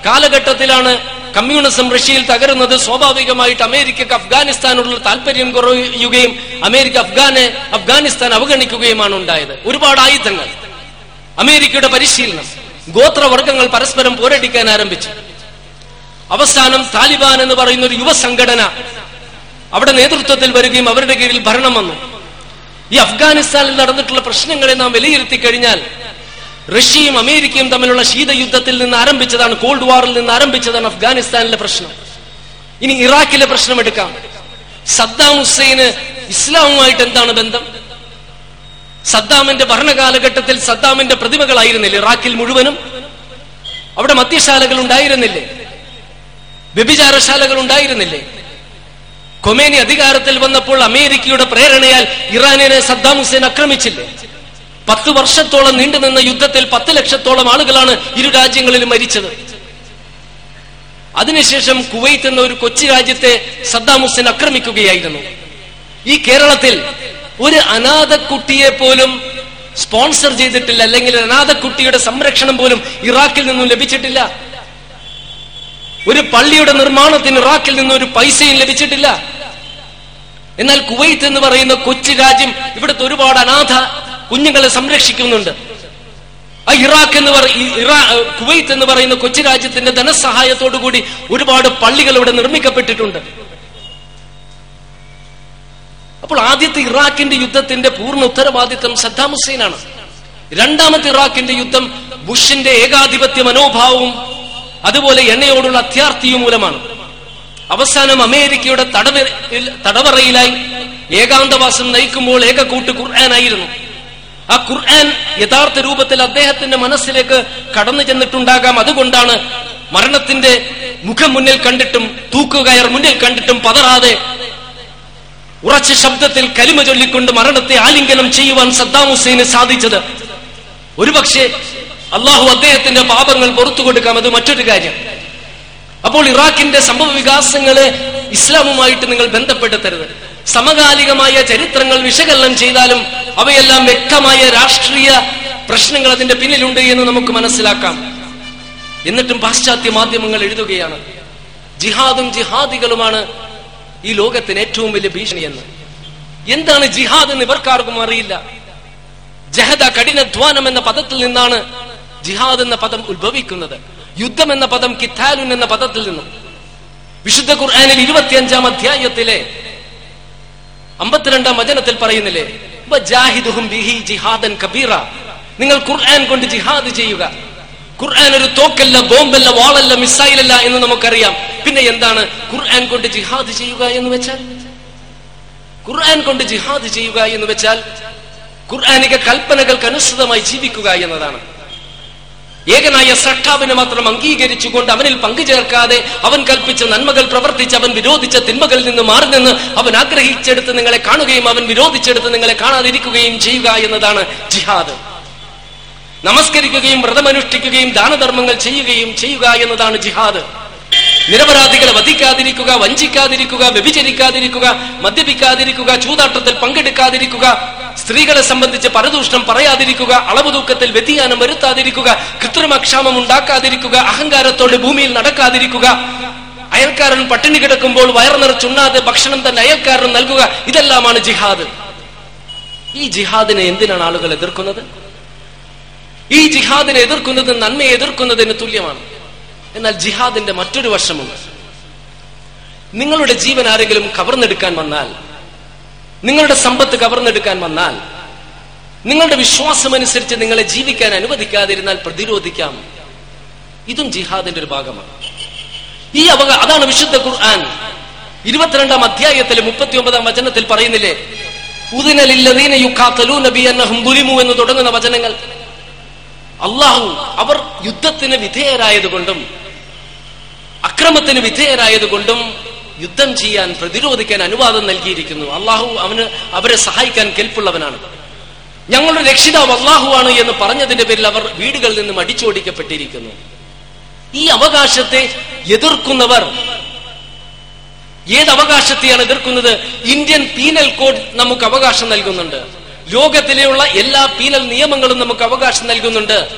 കാലഘട്ടത്തിലാണ് കമ്മ്യൂണിസം റഷ്യയിൽ തകരുന്നത്. സ്വാഭാവികമായിട്ട് അമേരിക്കക്ക് അഫ്ഗാനിസ്ഥാനോടുള്ള താല്പര്യം കുറയുകയും അമേരിക്ക അഫ്ഗാനെ അഫ്ഗാനിസ്ഥാൻ അവഗണിക്കുകയുമാണ് ഉണ്ടായത്. ഒരുപാട് ആയുധങ്ങൾ. അമേരിക്കയുടെ പരിശീലനം. ഗോത്രവർഗങ്ങൾ പരസ്പരം പോരടിക്കാൻ ആരംഭിച്ചു. അവസാനം താലിബാൻ എന്ന് പറയുന്ന ഒരു യുവ സംഘടന അവിടെ നേതൃത്വത്തിൽ വരികയും അവരുടെ കീഴിൽ ഭരണം വന്നു. ഈ അഫ്ഗാനിസ്ഥാനിൽ നടന്നിട്ടുള്ള പ്രശ്നങ്ങളെ നാം വിലയിരുത്തി കഴിഞ്ഞാൽ റഷ്യയും അമേരിക്കയും തമ്മിലുള്ള ശീതയുദ്ധത്തിൽ നിന്ന് ആരംഭിച്ചതാണ് കോൾഡ് വാറിൽ നിന്ന് ആരംഭിച്ചതാണ് അഫ്ഗാനിസ്ഥാനിലെ പ്രശ്നം. ഇനി ഇറാഖിലെ പ്രശ്നം എടുക്കാം. സദ്ദാം ഹുസൈന് ഇസ്ലാമുമായിട്ട് എന്താണ് ബന്ധം? സദ്ദാമിന്റെ ഭരണകാലഘട്ടത്തിൽ സദ്ദാമിന്റെ പ്രതിമകളായിരുന്നില്ലേ? ഇറാഖിൽ മുഴുവനും അവിടെ മദ്യശാലകൾ ഉണ്ടായിരുന്നില്ലേ? വ്യഭിചാരശാലകൾ ഉണ്ടായിരുന്നില്ലേ? കൊമേനി അധികാരത്തിൽ വന്നപ്പോൾ അമേരിക്കയുടെ പ്രേരണയാൽ ഇറാനിനെ സദ്ദാം ഹുസൈൻ ആക്രമിച്ചില്ലേ? പത്ത് വർഷത്തോളം നീണ്ടുനിന്ന യുദ്ധത്തിൽ പത്ത് ലക്ഷത്തോളം ആളുകളാണ് ഇരു രാജ്യങ്ങളിലും മരിച്ചത്. അതിനുശേഷം കുവൈത്ത് എന്ന ഒരു കൊച്ചു രാജ്യത്തെ സദ്ദാം ഹുസൈൻ ആക്രമിക്കുകയായിരുന്നു. ഈ കേരളത്തിൽ ഒരു അനാഥ കുട്ടിയെ പോലും സ്പോൺസർ ചെയ്തിട്ടില്ല അല്ലെങ്കിൽ അനാഥ കുട്ടിയുടെ സംരക്ഷണം പോലും ഇറാഖിൽ നിന്നും ലഭിച്ചിട്ടില്ല. ഒരു പള്ളിയുടെ നിർമ്മാണത്തിന് ഇറാഖിൽ നിന്ന് ഒരു പൈസയും ലഭിച്ചിട്ടില്ല. എന്നാൽ കുവൈത്ത് എന്ന് പറയുന്ന കൊച്ചു രാജ്യം ഇവിടുത്തെ ഒരുപാട് അനാഥ കുഞ്ഞുങ്ങളെ സംരക്ഷിക്കുന്നുണ്ട്. ആ ഇറാഖ് എന്ന് പറ കുവൈത്ത് എന്ന് പറയുന്ന കൊച്ചു രാജ്യത്തിന്റെ ധനസഹായത്തോടുകൂടി ഒരുപാട് പള്ളികൾ ഇവിടെ നിർമ്മിക്കപ്പെട്ടിട്ടുണ്ട്. അപ്പോൾ ആദ്യത്തെ ഇറാഖിന്റെ യുദ്ധത്തിന്റെ പൂർണ ഉത്തരവാദിത്വം സദ്ദാം ആണ് രണ്ടാമത്തെ ഇറാഖിന്റെ യുദ്ധം ബുഷിന്റെ ഏകാധിപത്യ മനോഭാവവും അതുപോലെ എണ്ണയോടുള്ള അത്യാർത്ഥിയും മൂലമാണ്. അവസാനം അമേരിക്കയുടെ തടവറയിൽ തടവറയിലായി ഏകാന്തവാസം നയിക്കുമ്പോൾ ഏകകൂട്ട് ഖുർആനായിരുന്നു. ആ ഖുർആൻ യഥാർത്ഥ രൂപത്തിൽ അദ്ദേഹത്തിന്റെ മനസ്സിലേക്ക് കടന്നു ചെന്നിട്ടുണ്ടാകാം. അതുകൊണ്ടാണ് മരണത്തിന്റെ മുഖം മുന്നിൽ കണ്ടിട്ടും തൂക്കുകയർ മുന്നിൽ കണ്ടിട്ടും പതറാതെ ഉറച്ച ശബ്ദത്തിൽ കലിമ ചൊല്ലിക്കൊണ്ട് മരണത്തെ ആലിംഗനം ചെയ്യുവാൻ സദ്ദാം ഹുസൈന് സാധിച്ചത്. ഒരുപക്ഷെ അള്ളാഹു അദ്ദേഹത്തിന്റെ പാപങ്ങൾ പുറത്തു കൊടുക്കാം അത് മറ്റൊരു കാര്യം. അപ്പോൾ ഇറാഖിന്റെ സംഭവ വികാസങ്ങളെ ഇസ്ലാമുമായിട്ട് നിങ്ങൾ ബന്ധപ്പെടുത്തരുത്. സമകാലികമായ ചരിത്രങ്ങൾ വിശകലനം ചെയ്താലും അവയെല്ലാം വ്യക്തമായ രാഷ്ട്രീയ പ്രശ്നങ്ങൾ അതിന്റെ പിന്നിലുണ്ട് എന്ന് നമുക്ക് മനസ്സിലാക്കാം. എന്നിട്ടും പാശ്ചാത്യ മാധ്യമങ്ങൾ എഴുതുകയാണ് ജിഹാദും ജിഹാദികളുമാണ് ഈ ലോകത്തിന് ഏറ്റവും വലിയ ഭീഷണി എന്ന് എന്താണ് ജിഹാദ് എന്ന് ഇവർക്കാർക്കും അറിയില്ല. ജഹദ കഠിനധ്വാനം എന്ന പദത്തിൽ നിന്നാണ് ജിഹാദ് എന്ന പദം ഉത്ഭവിക്കുന്നത്. യുദ്ധം എന്ന പദം കിത്താലുൻ എന്ന പദത്തിൽ നിന്നും. വിശുദ്ധ ഖുർആാനിൽ ഇരുപത്തിയഞ്ചാം അധ്യായത്തിലെ അമ്പത്തിരണ്ടാം വചനത്തിൽ പറയുന്നില്ലേ "വജാഹിദുഹും ബിഹി ജിഹാദൻ കബീറ. നിങ്ങൾ ഖുർആൻ കൊണ്ട് ജിഹാദ് ചെയ്യുക. ഖുർആൻ ഒരു തോക്കല്ല ബോംബല്ല വാളല്ല മിസൈലല്ല എന്ന് നമുക്കറിയാം. പിന്നെ എന്താണ്? ഖുർആൻ കൊണ്ട് ജിഹാദ് ചെയ്യുക എന്ന് വെച്ചാൽ? ഖുർആൻ കൊണ്ട് ജിഹാദ് ചെയ്യുക എന്ന് വെച്ചാൽ ഖുർആാനിക കൽപ്പനകൾക്ക് അനുസൃതമായി ജീവിക്കുക എന്നതാണ്. ഏകനായ സട്ടാവിനെ മാത്രം അംഗീകരിച്ചുകൊണ്ട് അവനിൽ പങ്കു ചേർക്കാതെ അവൻ കൽപ്പിച്ച നന്മകൾ പ്രവർത്തിച്ച് അവൻ വിരോധിച്ച തിന്മകളിൽ നിന്ന് മാറി നിന്ന് അവൻ ആഗ്രഹിച്ചെടുത്ത് നിങ്ങളെ കാണുകയും അവൻ വിരോധിച്ചെടുത്ത് നിങ്ങളെ കാണാതിരിക്കുകയും ചെയ്യുക എന്നതാണ് ജിഹാദ്. നമസ്കരിക്കുകയും വ്രതമനുഷ്ഠിക്കുകയും ദാനധർമ്മങ്ങൾ ചെയ്യുകയും ചെയ്യുക എന്നതാണ് ജിഹാദ്. നിരപരാധികളെ വധിക്കാതിരിക്കുക വഞ്ചിക്കാതിരിക്കുക വ്യഭിചരിക്കാതിരിക്കുക മദ്യപിക്കാതിരിക്കുക ചൂതാട്ടത്തിൽ പങ്കെടുക്കാതിരിക്കുക സ്ത്രീകളെ സംബന്ധിച്ച് പരദൂഷണം പറയാതിരിക്കുക അളവ് തൂക്കത്തിൽ വ്യതിയാനം വരുത്താതിരിക്കുക കൃത്രിമക്ഷാമം ഉണ്ടാക്കാതിരിക്കുക അഹങ്കാരത്തോടെ ഭൂമിയിൽ നടക്കാതിരിക്കുക. അയൽക്കാരൻ പട്ടിണി കിടക്കുമ്പോൾ വയർ നിറച്ചുണ്ണാതെ ഭക്ഷണം തന്നെ അയൽക്കാരൻ നൽകുക ഇതെല്ലാമാണ് ജിഹാദ്. ഈ ജിഹാദിനെ എന്തിനാണ് ആളുകൾ എതിർക്കുന്നത്? ഈ ജിഹാദിനെ എതിർക്കുന്നത് നന്മയെ എതിർക്കുന്നതിന് തുല്യമാണ്. എന്നാൽ ജിഹാദിന്റെ മറ്റൊരു വശമുണ്ട്. നിങ്ങളുടെ ജീവൻ ആരെങ്കിലും കവർന്നെടുക്കാൻ വന്നാൽ നിങ്ങളുടെ സമ്പത്ത് കവർന്നെടുക്കാൻ വന്നാൽ നിങ്ങളുടെ വിശ്വാസമനുസരിച്ച് നിങ്ങളെ ജീവിക്കാൻ അനുവദിക്കാതിരുന്നാൽ പ്രതിരോധിക്കാം. ഇതും ജിഹാദിന്റെ ഒരു ഭാഗമാണ്. ഈ അവക അതാണ് വിശുദ്ധ ഖുർആൻ. ഇരുപത്തിരണ്ടാം അധ്യായത്തിലെ മുപ്പത്തി ഒമ്പതാം വചനത്തിൽ പറയുന്നില്ലേ ഉദിനലില്ലതീന യുക്കാത്തലൂന നബി അന്നഹും ദുലിമു എന്ന് തുടങ്ങുന്ന വചനങ്ങൾ. അള്ളാഹു അവർ യുദ്ധത്തിന് വിധേയരായതുകൊണ്ടും അക്രമത്തിന് വിധേയരായതുകൊണ്ടും യുദ്ധം ചെയ്യാൻ പ്രതിരോധിക്കാൻ അനുവാദം നൽകിയിരിക്കുന്നു. അള്ളാഹു അവന് അവരെ സഹായിക്കാൻ കെൽപ്പുള്ളവനാണ്. ഞങ്ങളുടെ രക്ഷിതാവ് അള്ളാഹു ആണ് എന്ന് പറഞ്ഞതിന്റെ പേരിൽ അവർ വീടുകളിൽ നിന്നും അടിച്ചോടിക്കപ്പെട്ടിരിക്കുന്നു. ഈ അവകാശത്തെ എതിർക്കുന്നവർ ഏത് അവകാശത്തെയാണ് എതിർക്കുന്നത്? ഇന്ത്യൻ പീനൽ കോഡ് നമുക്ക് അവകാശം നൽകുന്നുണ്ട്. ലോകത്തിലെയുള്ള എല്ലാ പീനൽ നിയമങ്ങളും നമുക്ക് അവകാശം നൽകുന്നുണ്ട്.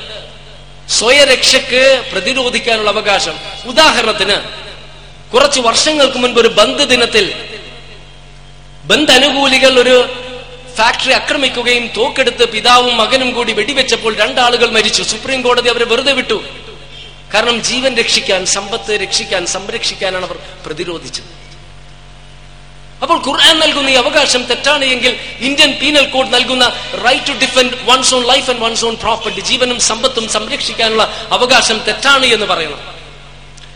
സ്വയരക്ഷക്ക് പ്രതിരോധിക്കാനുള്ള അവകാശം. ഉദാഹരണത്തിന് കുറച്ച് വർഷങ്ങൾക്ക് മുൻപ് ഒരു ബന്ദ് ദിനത്തിൽ ബന്ദ് അനുകൂലികൾ ഒരു ഫാക്ടറി ആക്രമിക്കുകയും തോക്കെടുത്ത് പിതാവും മകനും കൂടി വെടിവെച്ചപ്പോൾ രണ്ടാളുകൾ മരിച്ചു. സുപ്രീം കോടതി അവരെ വെറുതെ വിട്ടു. കാരണം ജീവൻ രക്ഷിക്കാൻ സമ്പത്ത് രക്ഷിക്കാൻ സംരക്ഷിക്കാനാണ് അവർ പ്രതിരോധിച്ചത്. അപ്പോൾ ഖുർആൻ നൽകുന്ന ഈ അവകാശം തെറ്റാണ് എങ്കിൽ ഇന്ത്യൻ പീനൽ കോഡ് നൽകുന്ന right to defend one's own life and one's own property ജീവനും സമ്പത്തും സംരക്ഷിക്കാനുള്ള അവകാശം തെറ്റാണ് എന്ന് പറയണം.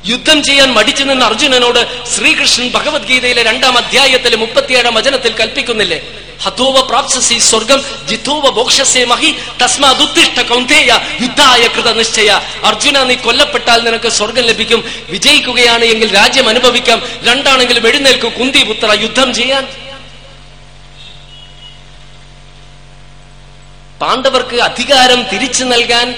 യുദ്ധം ചെയ്യാൻ മടിച്ചു നിന്ന അർജുനനോട് ശ്രീകൃഷ്ണൻ ഭഗവത്ഗീതയിലെ രണ്ടാം അധ്യായത്തിലെ മുപ്പത്തിയേഴാം വചനത്തിൽ കൽപ്പിക്കുന്നില്ലേ? ഹതോവ പ്രാപ്സസി സ്വർഗം ജിതോവ ബോക്ഷസേ മഹി തസ്മാതുത്തിഷ്ട കൗന്തേയ യുദ്ധായ കൃത നിശ്ചയ. അർജുന നീ കൊല്ലപ്പെട്ടാൽ നിനക്ക് സ്വർഗം ലഭിക്കും. വിജയിക്കുകയാണ് എങ്കിൽ രാജ്യം അനുഭവിക്കാം. രണ്ടാണെങ്കിലും എഴുന്നേൽക്കു കുന്തി പുത്ര യുദ്ധം ചെയ്യാൻ. പാണ്ഡവർക്ക് അധികാരം തിരിച്ചു നൽകാൻ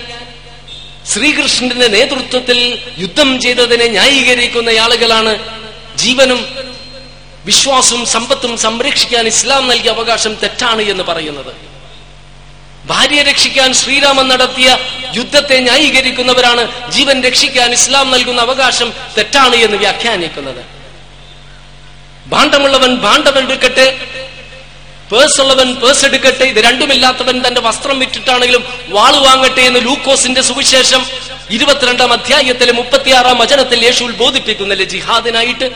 ശ്രീകൃഷ്ണന്റെ നേതൃത്വത്തിൽ യുദ്ധം ചെയ്തതിനെ ന്യായീകരിക്കുന്ന ആളുകളാണ് ജീവനും വിശ്വാസവും സമ്പത്തും സംരക്ഷിക്കാൻ ഇസ്ലാം നൽകിയ അവകാശം തെറ്റാണ് എന്ന് പറയുന്നത്. ഭാര്യയെ രക്ഷിക്കാൻ ശ്രീരാമൻ നടത്തിയ യുദ്ധത്തെ ന്യായീകരിക്കുന്നവരാണ് ജീവൻ രക്ഷിക്കാൻ ഇസ്ലാം നൽകുന്ന അവകാശം തെറ്റാണ് എന്ന് വ്യാഖ്യാനിക്കുന്നത്. ഭാണ്ഡമുള്ളവൻ ഭാണ്ഡം എടുക്കട്ടെ പേഴ്സ് ഉള്ളവൻ പേഴ്സ് എടുക്കട്ടെ ഇത് രണ്ടുമില്ലാത്തവൻ തന്റെ വസ്ത്രം വിറ്റിട്ടാണെങ്കിലും വാൾ വാങ്ങട്ടെ എന്ന് ലൂക്കോസിന്റെ സുവിശേഷം ഇരുപത്തിരണ്ടാം അധ്യായത്തിലെ മുപ്പത്തിയാറാം വചനത്തിൽ യേശുവിൽ ബോധിപ്പിക്കുന്നില്ല ജിഹാദിനായിട്ട്?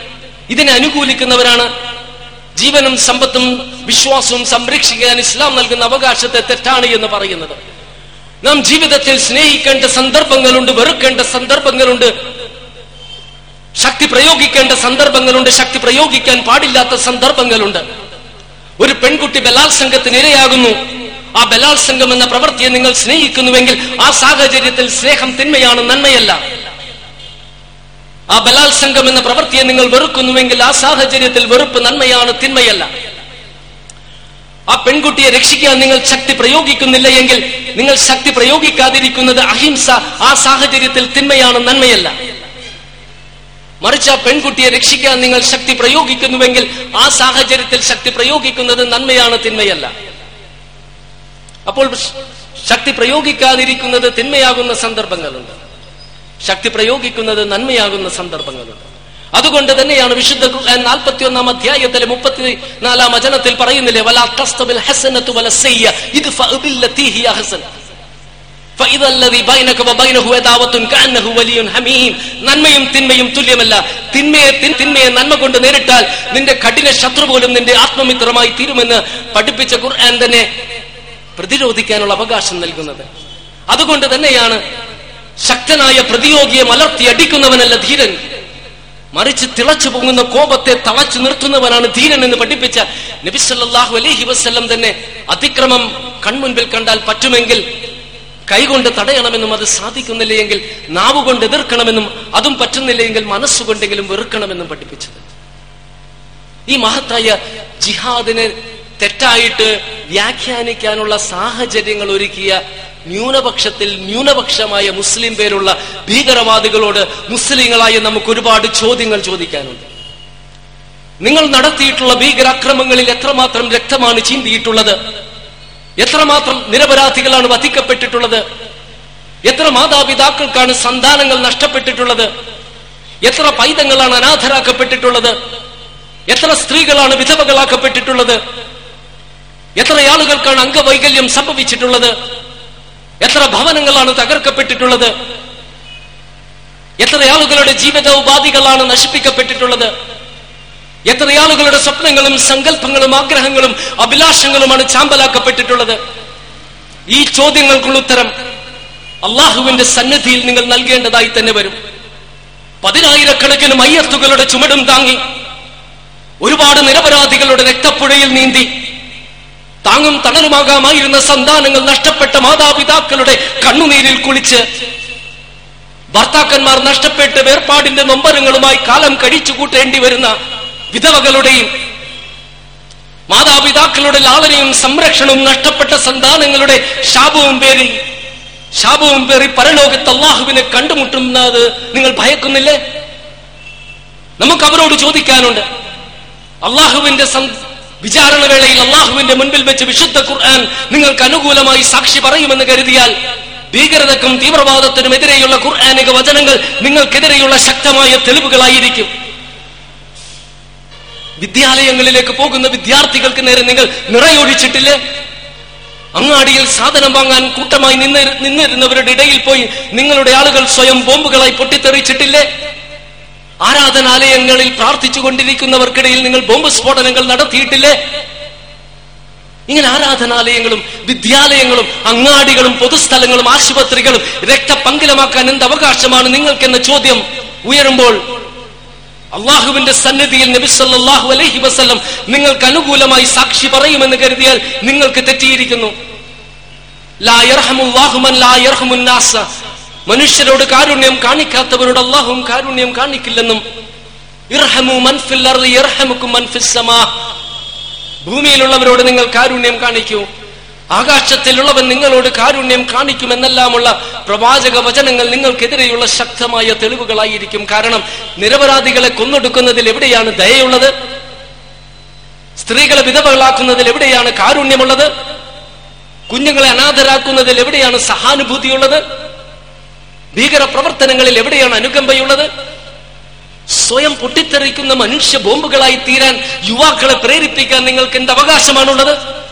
ഇതിനെ അനുകൂലിക്കുന്നവരാണ്. ജീവനും സമ്പത്തും വിശ്വാസവും സംരക്ഷിക്കാൻ ഇസ്ലാം നൽകുന്ന അവകാശത്തെ തെറ്റാണ് എന്ന് പറയുന്നത്. നാം ജീവിതത്തിൽ സ്നേഹിക്കേണ്ട സന്ദർഭങ്ങളുണ്ട് വെറുക്കേണ്ട സന്ദർഭങ്ങളുണ്ട് ശക്തി പ്രയോഗിക്കേണ്ട സന്ദർഭങ്ങളുണ്ട് ശക്തി പ്രയോഗിക്കാൻ പാടില്ലാത്ത സന്ദർഭങ്ങളുണ്ട്. ഒരു പെൺകുട്ടി ബലാത്സംഗത്തിന് ഇരയാകുന്നു. ആ ബലാത്സംഗം എന്ന പ്രവൃത്തിയെ നിങ്ങൾ സ്നേഹിക്കുന്നുവെങ്കിൽ ആ സാഹചര്യത്തിൽ സ്നേഹം തിന്മയാണ് നന്മയല്ല. ആ ബലാത്സംഗം എന്ന പ്രവൃത്തിയെ നിങ്ങൾ വെറുക്കുന്നുവെങ്കിൽ ആ സാഹചര്യത്തിൽ വെറുപ്പ് നന്മയാണ് തിന്മയല്ല. ആ പെൺകുട്ടിയെ രക്ഷിക്കാൻ നിങ്ങൾ ശക്തി പ്രയോഗിക്കുന്നില്ല എങ്കിൽ നിങ്ങൾ ശക്തി പ്രയോഗിക്കാതിരിക്കുന്നത് അഹിംസ ആ സാഹചര്യത്തിൽ തിന്മയാണ് നന്മയല്ല. മറിച്ച് ആ പെൺകുട്ടിയെ രക്ഷിക്കാൻ നിങ്ങൾ ശക്തി പ്രയോഗിക്കുന്നുവെങ്കിൽ ആ സാഹചര്യത്തിൽ ശക്തി പ്രയോഗിക്കുന്നത് നന്മയാണ് തിന്മയല്ല. അപ്പോൾ ശക്തി പ്രയോഗിക്കാതിരിക്കുന്നത് തിന്മയാകുന്ന സന്ദർഭങ്ങളുണ്ട്. ശക്തി പ്രയോഗിക്കുന്നത് നന്മയാകുന്ന സന്ദർഭങ്ങളുണ്ട്. അതുകൊണ്ട് തന്നെയാണ് വിശുദ്ധ ഖുർആൻ നാൽപ്പത്തി ഒന്നാം അധ്യായത്തിലെ മുപ്പത്തി നാലാം വചനത്തിൽ പറയുന്നില്ലേ വല ഹസനത്തു വല ഇത് നന്മയും തിന്മയും തുല്യമല്ല. തിന്മയെ തിന്മയെ നന്മ കൊണ്ട് നേരിട്ടാൽ നിന്റെ കഠിന ശത്രു പോലും നിന്റെ ആത്മമിത്രമായി തീരുമെന്ന് പഠിപ്പിച്ച ഖുർആൻ തന്നെ പ്രതിരോധിക്കാനുള്ള അവകാശം നൽകുന്നത്. അതുകൊണ്ട് തന്നെയാണ് ശക്തനായ പ്രതിയോഗിയെ മലർത്തി അടിക്കുന്നവനല്ല ധീരൻ. മറിച്ച് തിളച്ചു പൊങ്ങുന്ന കോപത്തെ തളച്ചു നിർത്തുന്നവനാണ് ധീരൻ എന്ന് പഠിപ്പിച്ച നബിസല്ലാഹു അലൈഹി വസ്ല്ലം തന്നെ അതിക്രമം കൺമുൻപിൽ കണ്ടാൽ പറ്റുമെങ്കിൽ കൈകൊണ്ട് തടയണമെന്നും അത് സാധിക്കുന്നില്ല എങ്കിൽ നാവുകൊണ്ട് എതിർക്കണമെന്നും അതും പറ്റുന്നില്ല എങ്കിൽ മനസ്സുകൊണ്ടെങ്കിലും വെറുക്കണമെന്നും പഠിപ്പിച്ചത്. ഈ മഹത്തായ ജിഹാദിനെ തെറ്റായിട്ട് വ്യാഖ്യാനിക്കാനുള്ള സാഹചര്യങ്ങൾ ഒരുക്കിയ ന്യൂനപക്ഷത്തിൽ ന്യൂനപക്ഷമായ മുസ്ലിം പേരുള്ള ഭീകരവാദികളോട് മുസ്ലിങ്ങളായ നമുക്ക് ഒരുപാട് ചോദ്യങ്ങൾ ചോദിക്കാനുണ്ട്. നിങ്ങൾ നടത്തിയിട്ടുള്ള ഭീകരാക്രമങ്ങളിൽ എത്രമാത്രം രക്തമാണ് ചീന്തിയിട്ടുള്ളത്? എത്രമാത്രം നിരപരാധികളാണ് വധിക്കപ്പെട്ടിട്ടുള്ളത്? എത്ര മാതാപിതാക്കൾക്കാണ് സന്താനങ്ങൾ നഷ്ടപ്പെട്ടിട്ടുള്ളത്? എത്ര പൈതങ്ങളാണ് അനാഥരാക്കപ്പെട്ടിട്ടുള്ളത്? എത്ര സ്ത്രീകളാണ് വിധവകളാക്കപ്പെട്ടിട്ടുള്ളത്? എത്ര ആളുകൾക്കാണ് അംഗവൈകല്യം സംഭവിച്ചിട്ടുള്ളത്? എത്ര ഭവനങ്ങളാണ് തകർക്കപ്പെട്ടിട്ടുള്ളത്? എത്ര ആളുകളുടെ ജീവിതോപാധികളാണ് നശിപ്പിക്കപ്പെട്ടിട്ടുള്ളത്? എത്ര ആളുകളുടെ സ്വപ്നങ്ങളും സങ്കല്പങ്ങളും ആഗ്രഹങ്ങളും അഭിലാഷങ്ങളുമാണ് ചാമ്പലാക്കപ്പെട്ടിട്ടുള്ളത്? ഈ ചോദ്യങ്ങൾക്കുള്ള ഉത്തരം അള്ളാഹുവിന്റെ സന്നിധിയിൽ നിങ്ങൾ നൽകേണ്ടതായി തന്നെ വരും. പതിനായിരക്കണക്കിന് മയ്യത്തുകളുടെ ചുമടും താങ്ങി ഒരുപാട് നിരപരാധികളുടെ രക്തപ്പുഴയിൽ നീന്തി താങ്ങും തണലുമാകാമായിരുന്ന സന്താനങ്ങൾ നഷ്ടപ്പെട്ട മാതാപിതാക്കളുടെ കണ്ണുനീരിൽ കുളിച്ച് ഭർത്താക്കന്മാർ നഷ്ടപ്പെട്ട് വേർപാടിന്റെ നൊമ്പരങ്ങളുമായി കാലം കഴിച്ചു കൂട്ടേണ്ടി വരുന്ന വിധവകളുടെയും മാതാപിതാക്കളുടെ ലാളനയും സംരക്ഷണവും നഷ്ടപ്പെട്ട സന്താനങ്ങളുടെ ശാപവും പേരി ശാപവും പേറി പരലോകത്ത് അള്ളാഹുവിനെ കണ്ടുമുട്ടുന്നത് നിങ്ങൾ ഭയക്കുന്നില്ലേ? നമുക്ക് അവരോട് ചോദിക്കാനുണ്ട്. അള്ളാഹുവിന്റെ സം- വിചാരണ വേളയിൽ അള്ളാഹുവിന്റെ മുൻപിൽ വെച്ച് വിശുദ്ധ ഖുർആൻ നിങ്ങൾക്ക് അനുകൂലമായി സാക്ഷി പറയുമെന്ന് കരുതിയാൽ ഭീകരതക്കും തീവ്രവാദത്തിനും എതിരെയുള്ള ഖുർആാനിക വചനങ്ങൾ നിങ്ങൾക്കെതിരെയുള്ള ശക്തമായ തെളിവുകളായിരിക്കും. വിദ്യാലയങ്ങളിലേക്ക് പോകുന്ന വിദ്യാർത്ഥികൾക്ക് നേരെ നിങ്ങൾ നിറയൊഴിച്ചിട്ടില്ലേ? അങ്ങാടിയിൽ സാധനം വാങ്ങാൻ കൂട്ടമായി നിന്ന് നിന്നിരുന്നവരുടെ ഇടയിൽ പോയി നിങ്ങളുടെ ആളുകൾ സ്വയം ബോംബുകളായി പൊട്ടിത്തെറിച്ചിട്ടില്ലേ? ആരാധനാലയങ്ങളിൽ പ്രാർത്ഥിച്ചുകൊണ്ടിരിക്കുന്നവർക്കിടയിൽ നിങ്ങൾ ബോംബ് സ്ഫോടനങ്ങൾ നടത്തിയിട്ടില്ലേ? ഇങ്ങനെ ആരാധനാലയങ്ങളും വിദ്യാലയങ്ങളും അങ്ങാടികളും പൊതുസ്ഥലങ്ങളും ആശുപത്രികളും രക്തപങ്കിലമാക്കാൻ എന്ത് അവകാശമാണ് നിങ്ങൾക്കെന്ന ചോദ്യം ഉയരുമ്പോൾ അള്ളാഹുവിന്റെ സന്നിധിയിൽ നബി സല്ലല്ലാഹു അലൈഹി വസല്ലം നിങ്ങൾക്ക് അനുകൂലമായി സാക്ഷി പറയുമെന്ന് കരുതിയാൽ നിങ്ങൾക്ക് തെറ്റിയിരിക്കുന്നു. മനുഷ്യരോട് കാരുണ്യം കാണിക്കാത്തവരോട് അള്ളാഹുവും കാരുണ്യം കാണിക്കില്ലെന്നും ഭൂമിയിലുള്ളവരോട് നിങ്ങൾ കാരുണ്യം കാണിക്കൂ. ആകാശത്തിലുള്ളവൻ നിങ്ങളോട് കാരുണ്യം കാണിക്കുമെന്നെല്ലാമുള്ള പ്രവാചക വചനങ്ങൾ നിങ്ങൾക്കെതിരെയുള്ള ശക്തമായ തെളിവുകളായിരിക്കും കാരണം നിരപരാധികളെ കൊന്നൊടുക്കുന്നതിൽ എവിടെയാണ് ദയയുള്ളത്? സ്ത്രീകളെ വിധവകളാക്കുന്നതിൽ എവിടെയാണ് കാരുണ്യമുള്ളത്? കുഞ്ഞുങ്ങളെ അനാഥരാക്കുന്നതിൽ എവിടെയാണ് സഹാനുഭൂതിയുള്ളത്? ഭീകര പ്രവർത്തനങ്ങളിൽ എവിടെയാണ് അനുകമ്പയുള്ളത്? സ്വയം പൊട്ടിത്തെറിക്കുന്ന മനുഷ്യ ബോംബുകളായി തീരാൻ യുവാക്കളെ പ്രേരിപ്പിക്കാൻ നിങ്ങൾക്ക് എന്ത് അവകാശമാണുള്ളത്?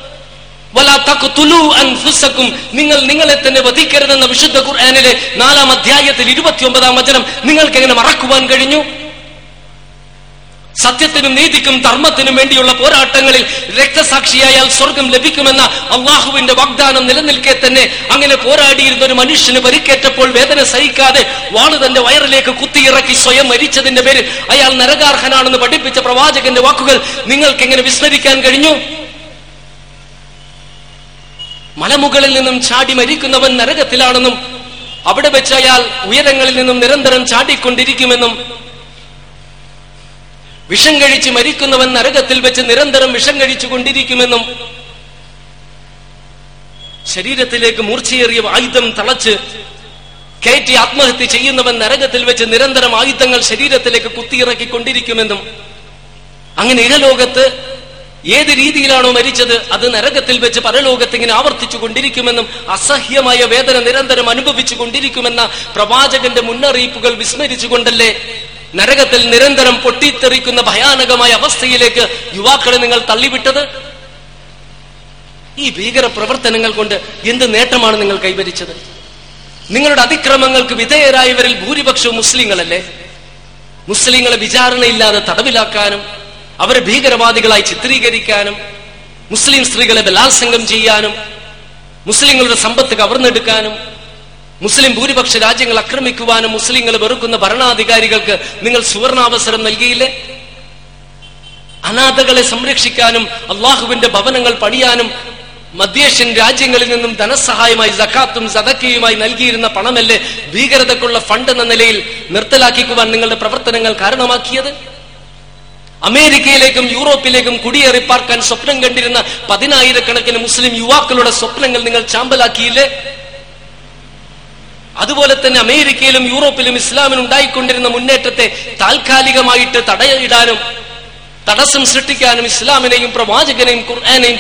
നിങ്ങൾ നിങ്ങളെ തന്നെ വധിക്കരുതെന്ന വിശുദ്ധ ഖുർആനിലെ നാലാം അധ്യായത്തിൽ ഇരുപത്തിയൊമ്പതാം വചനം നിങ്ങൾക്ക് എങ്ങനെ മറക്കുവാൻ കഴിഞ്ഞു? സത്യത്തിനും നീതിക്കും ധർമ്മത്തിനും വേണ്ടിയുള്ള പോരാട്ടങ്ങളിൽ രക്തസാക്ഷിയായാൽ സ്വർഗം ലഭിക്കുമെന്ന അള്ളാഹുവിന്റെ വാഗ്ദാനം നിലനിൽക്കെ തന്നെ അങ്ങനെ പോരാടിയിരുന്ന ഒരു മനുഷ്യന് പരിക്കേറ്റപ്പോൾ വേദന സഹിക്കാതെ വാൾ തന്റെ വയറിലേക്ക് കുത്തിയിറക്കി സ്വയം മരിച്ചതിന്റെ പേരിൽ അയാൾ നരകാർഹനാണെന്ന് പഠിപ്പിച്ച പ്രവാചകന്റെ വാക്കുകൾ നിങ്ങൾക്ക് എങ്ങനെ വിസ്മരിക്കാൻ കഴിഞ്ഞു? മലമുകളിൽ നിന്നും ചാടി മരിക്കുന്നവൻ നരകത്തിലാണെന്നും അവിടെ വെച്ച് അയാൾ ഉയരങ്ങളിൽ നിന്നും നിരന്തരം ചാടിക്കൊണ്ടിരിക്കുമെന്നും വിഷം കഴിച്ച് മരിക്കുന്നവൻ നരകത്തിൽ വെച്ച് നിരന്തരം വിഷം കഴിച്ചു കൊണ്ടിരിക്കുമെന്നും ശരീരത്തിലേക്ക് മൂർച്ചയേറിയ ആയുധം തളച്ച് കയറ്റി ആത്മഹത്യ ചെയ്യുന്നവൻ നരകത്തിൽ വെച്ച് നിരന്തരം ആയുധങ്ങൾ ശരീരത്തിലേക്ക് കുത്തിയിറക്കിക്കൊണ്ടിരിക്കുമെന്നും അങ്ങനെ ഇഹലോകത്ത് ഏത് രീതിയിലാണോ മരിച്ചത് അത് നരകത്തിൽ വെച്ച് പരലോകത്ത് ഇങ്ങനെ ആവർത്തിച്ചു കൊണ്ടിരിക്കുമെന്നും അസഹ്യമായ വേദന നിരന്തരം അനുഭവിച്ചു കൊണ്ടിരിക്കുമെന്ന പ്രവാചകന്റെ മുന്നറിയിപ്പുകൾ വിസ്മരിച്ചുകൊണ്ടല്ലേ നരകത്തിൽ നിരന്തരം പൊട്ടിത്തെറിക്കുന്ന ഭയാനകമായ അവസ്ഥയിലേക്ക് യുവാക്കളെ നിങ്ങൾ തള്ളിവിട്ടത്? ഈ ഭീകര പ്രവർത്തനങ്ങൾ കൊണ്ട് എന്ത് നേട്ടമാണ് നിങ്ങൾ കൈവരിച്ചത്? നിങ്ങളുടെ അതിക്രമങ്ങൾക്ക് വിധേയരായവരിൽ ഭൂരിപക്ഷവും മുസ്ലിങ്ങളല്ലേ? മുസ്ലിങ്ങളെ വിചാരണയില്ലാതെ തടവിലാക്കാനും അവരെ ഭീകരവാദികളായി ചിത്രീകരിക്കാനും മുസ്ലിം സ്ത്രീകളെ ബലാത്സംഗം ചെയ്യാനും മുസ്ലിങ്ങളുടെ സമ്പത്ത് കവർന്നെടുക്കാനും മുസ്ലിം ഭൂരിപക്ഷ രാജ്യങ്ങൾ ആക്രമിക്കുവാനും മുസ്ലിങ്ങൾ വെറുക്കുന്ന ഭരണാധികാരികൾക്ക് നിങ്ങൾ സുവർണാവസരം നൽകിയില്ലേ? അനാഥകളെ സംരക്ഷിക്കാനും അള്ളാഹുവിന്റെ ഭവനങ്ങൾ പണിയാനും മധ്യേഷ്യൻ രാജ്യങ്ങളിൽ നിന്നും ധനസഹായമായി സഖാത്തും സദക്കയുമായി നൽകിയിരുന്ന പണമല്ലേ ഭീകരതക്കുള്ള ഫണ്ട് എന്ന നിലയിൽ നിർത്തലാക്കിക്കുവാൻ നിങ്ങളുടെ പ്രവർത്തനങ്ങൾ കാരണമാക്കിയത്? അമേരിക്കയിലേക്കും യൂറോപ്പിലേക്കും കുടിയേറി പാർക്കാൻ സ്വപ്നം കണ്ടിരുന്ന പതിനായിരക്കണക്കിന് മുസ്ലിം യുവാക്കളുടെ സ്വപ്നങ്ങൾ നിങ്ങൾ ചാമ്പലാക്കിയില്ലേ? അതുപോലെ തന്നെ അമേരിക്കയിലും യൂറോപ്പിലും ഇസ്ലാമിന് ഉണ്ടായിക്കൊണ്ടിരുന്ന മുന്നേറ്റത്തെ താൽക്കാലികമായിട്ട് തടയിടാനും തടസ്സം സൃഷ്ടിക്കാനും ഇസ്ലാമിനെയും പ്രവാചകനെയും ഖുർആാനെയും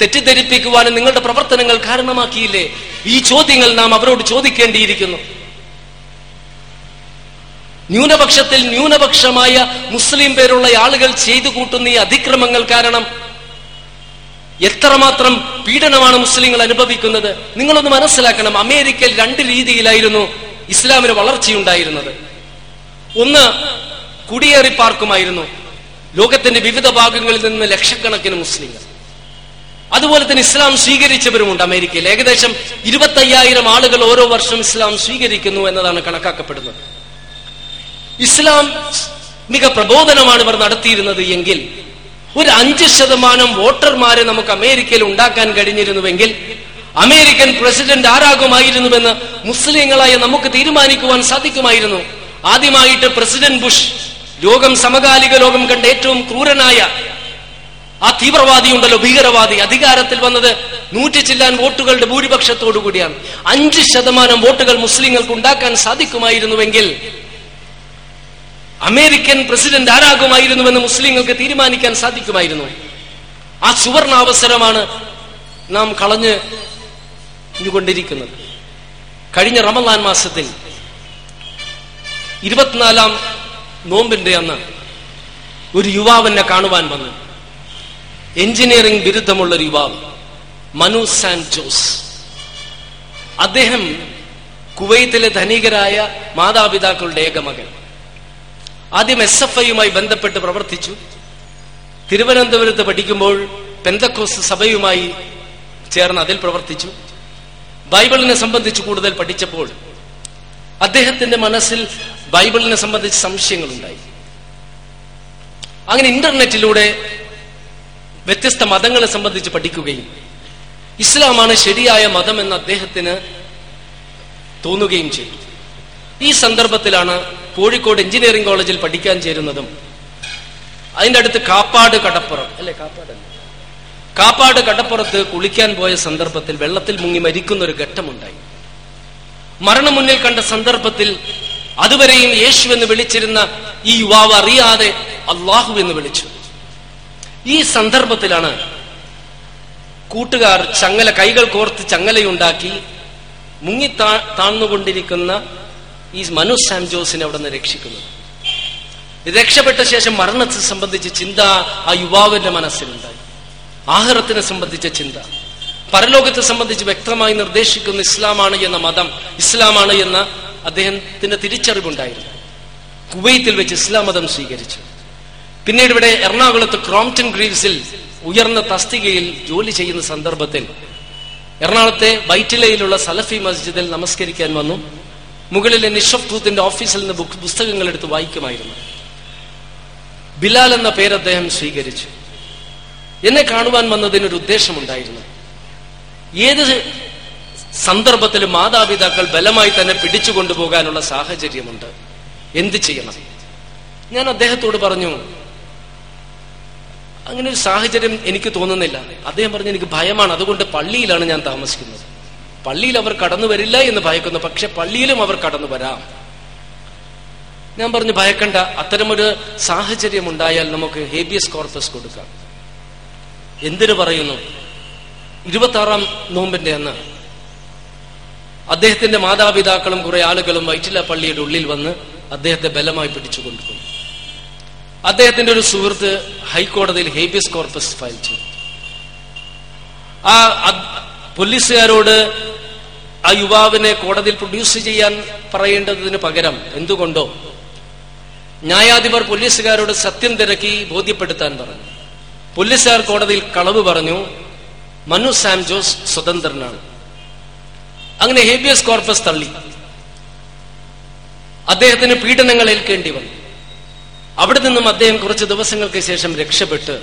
തെറ്റിദ്ധരിപ്പിക്കുവാനും നിങ്ങളുടെ പ്രവർത്തനങ്ങൾ കാരണമാക്കിയില്ലേ? ഈ ചോദ്യങ്ങൾ നാം അവരോട് ചോദിക്കേണ്ടിയിരിക്കുന്നു. ന്യൂനപക്ഷത്തിൽ ന്യൂനപക്ഷമായ മുസ്ലിം പേരുള്ള ആളുകൾ ചെയ്തു കൂട്ടുന്ന ഈ അതിക്രമങ്ങൾ കാരണം എത്രമാത്രം പീഡനമാണ് മുസ്ലിങ്ങൾ അനുഭവിക്കുന്നത്. നിങ്ങളൊന്ന് മനസ്സിലാക്കണം അമേരിക്കയിൽ രണ്ട് രീതിയിലായിരുന്നു ഇസ്ലാമിന് വളർച്ചയുണ്ടായിരുന്നത്. ഒന്ന് കുടിയേറി പാർക്കുമായിരുന്നു. ലോകത്തിന്റെ വിവിധ ഭാഗങ്ങളിൽ നിന്ന് ലക്ഷക്കണക്കിന് മുസ്ലിങ്ങൾ. അതുപോലെ തന്നെ ഇസ്ലാം സ്വീകരിച്ചവരുമുണ്ട് അമേരിക്കയിൽ. ഏകദേശം ഇരുപത്തയ്യായിരം ആളുകൾ ഓരോ വർഷം ഇസ്ലാം സ്വീകരിക്കുന്നു എന്നതാണ് കണക്കാക്കപ്പെടുന്നത്. ഇസ്ലാം മിക പ്രബോധനമാണ് ഇവർ നടത്തിയിരുന്നത് എങ്കിൽ ഒരു അഞ്ച് ശതമാനം വോട്ടർമാരെ നമുക്ക് അമേരിക്കയിൽ ഉണ്ടാക്കാൻ കഴിഞ്ഞിരുന്നുവെങ്കിൽ അമേരിക്കൻ പ്രസിഡന്റ് ആരാകുമായിരുന്നുവെന്ന് മുസ്ലിങ്ങളായ നമുക്ക് തീരുമാനിക്കുവാൻ സാധിക്കുമായിരുന്നു. ആദ്യമായിട്ട് പ്രസിഡന്റ് ബുഷ് ലോകം സമകാലിക ലോകം കണ്ട ഏറ്റവും ക്രൂരനായ ആ തീവ്രവാദി ഉണ്ടല്ലോ ഭീകരവാദി. അധികാരത്തിൽ വന്നത് നൂറ്റി ചില്ലാൻ വോട്ടുകളുടെ ഭൂരിപക്ഷത്തോടു കൂടിയാണ്. അഞ്ച് ശതമാനം വോട്ടുകൾ മുസ്ലിങ്ങൾക്ക് ഉണ്ടാക്കാൻ സാധിക്കുമായിരുന്നുവെങ്കിൽ അമേരിക്കൻ പ്രസിഡന്റ് ആരാകുമായിരുന്നുവെന്ന് മുസ്ലിങ്ങൾക്ക് തീരുമാനിക്കാൻ സാധിക്കുമായിരുന്നു. ആ സുവർണ അവസരമാണ് നാം കളഞ്ഞ് കൊണ്ടിരിക്കുന്നത്. കഴിഞ്ഞ റമദാൻ മാസത്തിൽ ഇരുപത്തിനാലാം നോമ്പിന്റെ അന്ന് ഒരു യുവാവിനെ കാണുവാൻ വന്നു. എഞ്ചിനീയറിംഗ് ബിരുദമുള്ള ഒരു യുവാവ് മനു സാൻ ജോസ്. അദ്ദേഹം കുവൈത്തിലെ ധനികരായ മാതാപിതാക്കളുടെ ഏകമകൻ ആദ്യം എസ് എഫ് ഐയുമായി ബന്ധപ്പെട്ട് പ്രവർത്തിച്ചു. തിരുവനന്തപുരത്ത് പഠിക്കുമ്പോൾ പെന്തക്കോസ് സഭയുമായി ചേർന്ന് അതിൽ പ്രവർത്തിച്ചു. ബൈബിളിനെ സംബന്ധിച്ച് കൂടുതൽ പഠിച്ചപ്പോൾ അദ്ദേഹത്തിന്റെ മനസ്സിൽ ബൈബിളിനെ സംബന്ധിച്ച് സംശയങ്ങളുണ്ടായി. അങ്ങനെ ഇന്റർനെറ്റിലൂടെ വ്യത്യസ്ത മതങ്ങളെ സംബന്ധിച്ച് പഠിക്കുകയും ഇസ്ലാമാണ് ശരിയായ മതം എന്ന് അദ്ദേഹത്തിന് തോന്നുകയും ചെയ്തു. ഈ സന്ദർഭത്തിലാണ് കോഴിക്കോട് എഞ്ചിനീയറിംഗ് കോളേജിൽ പഠിക്കാൻ ചേരുന്നതും അതിന്റെ അടുത്ത് കാപ്പാട് കടപ്പുറം അല്ലെ? കാപ്പാട് കാപ്പാട് കടപ്പുറത്ത് കുളിക്കാൻ പോയ സന്ദർഭത്തിൽ വെള്ളത്തിൽ മുങ്ങി മരിക്കുന്ന ഒരു ഘട്ടമുണ്ടായി. മരണം മുന്നിൽ കണ്ട സന്ദർഭത്തിൽ അതുവരെയും യേശു എന്ന് വിളിച്ചിരുന്ന ഈ യുവാവ് അറിയാതെ അള്ളാഹു എന്ന് വിളിച്ചു. ഈ സന്ദർഭത്തിലാണ് കൂട്ടുകാർ ചങ്ങല കൈകൾ കോർത്ത് ചങ്ങലയുണ്ടാക്കി മുങ്ങി താഴ്ന്നുകൊണ്ടിരിക്കുന്ന ഈ മനു സാം ജോസിനെ അവിടെ നിന്ന് രക്ഷിക്കുന്നത് രക്ഷപ്പെട്ട ശേഷം മരണത്തെ സംബന്ധിച്ച ചിന്ത ആ യുവാവിന്റെ മനസ്സിലുണ്ടായി. ആഹാരത്തിനെ സംബന്ധിച്ച ചിന്ത. പരലോകത്തെ സംബന്ധിച്ച് വ്യക്തമായി നിർദ്ദേശിക്കുന്ന ഇസ്ലാമാണ് എന്ന മതം ഇസ്ലാമാണ് എന്ന അദ്ദേഹത്തിന്റെ തിരിച്ചറിവുണ്ടായിരുന്നു. കുവൈത്തിൽ വെച്ച് ഇസ്ലാം മതം സ്വീകരിച്ചു. പിന്നീട് ഇവിടെ എറണാകുളത്ത് ക്രോംപ്റ്റൺ ഗ്രീവ്സിൽ ഉയർന്ന തസ്തികയിൽ ജോലി ചെയ്യുന്ന സന്ദർഭത്തിൽ എറണാകുളത്തെ വൈറ്റിലയിലുള്ള സലഫി മസ്ജിദിൽ നമസ്കരിക്കാൻ വന്നു. മുകളിലെ നിഷഫ് ട്രൂത്തിന്റെ ഓഫീസിൽ നിന്ന് ബുക്ക് പുസ്തകങ്ങൾ എടുത്ത് വായിക്കുമായിരുന്നു. ബിലാൽ എന്ന പേര് അദ്ദേഹം സ്വീകരിച്ചു. എന്നെ കാണുവാൻ വന്നതിനൊരു ഉദ്ദേശമുണ്ടായിരുന്നു. ഏത് സന്ദർഭത്തിൽ മാതാപിതാക്കൾ ബലമായി തന്നെ പിടിച്ചു കൊണ്ടുപോകാനുള്ള സാഹചര്യമുണ്ട്. എന്ത് ചെയ്യണം? ഞാൻ അദ്ദേഹത്തോട് പറഞ്ഞു അങ്ങനെ ഒരു സാഹചര്യം എനിക്ക് തോന്നുന്നില്ല. അദ്ദേഹം പറഞ്ഞു എനിക്ക് ഭയമാണ്. അതുകൊണ്ട് പള്ളിയിലാണ് ഞാൻ താമസിക്കുന്നത്. പള്ളിയിൽ അവർ കടന്നു വരില്ല എന്ന് ഭയക്കുന്നു. പക്ഷെ പള്ളിയിലും അവർ കടന്നു വരാം. ഞാൻ പറഞ്ഞു ഭയക്കണ്ട. അത്തരമൊരു സാഹചര്യം ഉണ്ടായാൽ നമുക്ക് ഹേബിയസ് കോർപ്പസ് കൊടുക്കാം. എന്തിനു പറയുന്നു? ഇരുപത്തി ആറാം നോമ്പിന്റെ അന്ന് അദ്ദേഹത്തിന്റെ മാതാപിതാക്കളും കുറെ ആളുകളും വൈറ്റില പള്ളിയുടെ ഉള്ളിൽ വന്ന് അദ്ദേഹത്തെ ബലമായി പിടിച്ചു കൊണ്ടുപോയി അദ്ദേഹത്തിന്റെ ഒരു സുഹൃത്ത് ഹൈക്കോടതിയിൽ ഹേബിയസ് കോർപ്പസ് ഫയൽ ചെയ്തു. ആ പോലീസുകാരോട് ആ യുവാവിനെ കോടതിയിൽ പ്രൊഡ്യൂസ് ചെയ്യാൻ പറയേണ്ടതിന് പകരം എന്തുകൊണ്ടോ ന്യായാധിപർ പോലീസുകാരോട് സത്യം തിരക്കി ബോധ്യപ്പെടുത്താൻ പറഞ്ഞു. പോലീസുകാർ കോടതിയിൽ കളവ് പറഞ്ഞു മനു സാം ജോസ് സ്വതന്ത്രനാണ്. അങ്ങനെ ഹേബിയസ് കോർപ്പസ് തള്ളി. അദ്ദേഹത്തിന് പീഡനങ്ങൾ ഏൽക്കേണ്ടി വന്നു. അവിടെ നിന്നും അദ്ദേഹം കുറച്ച് ദിവസങ്ങൾക്ക് ശേഷം രക്ഷപ്പെട്ട്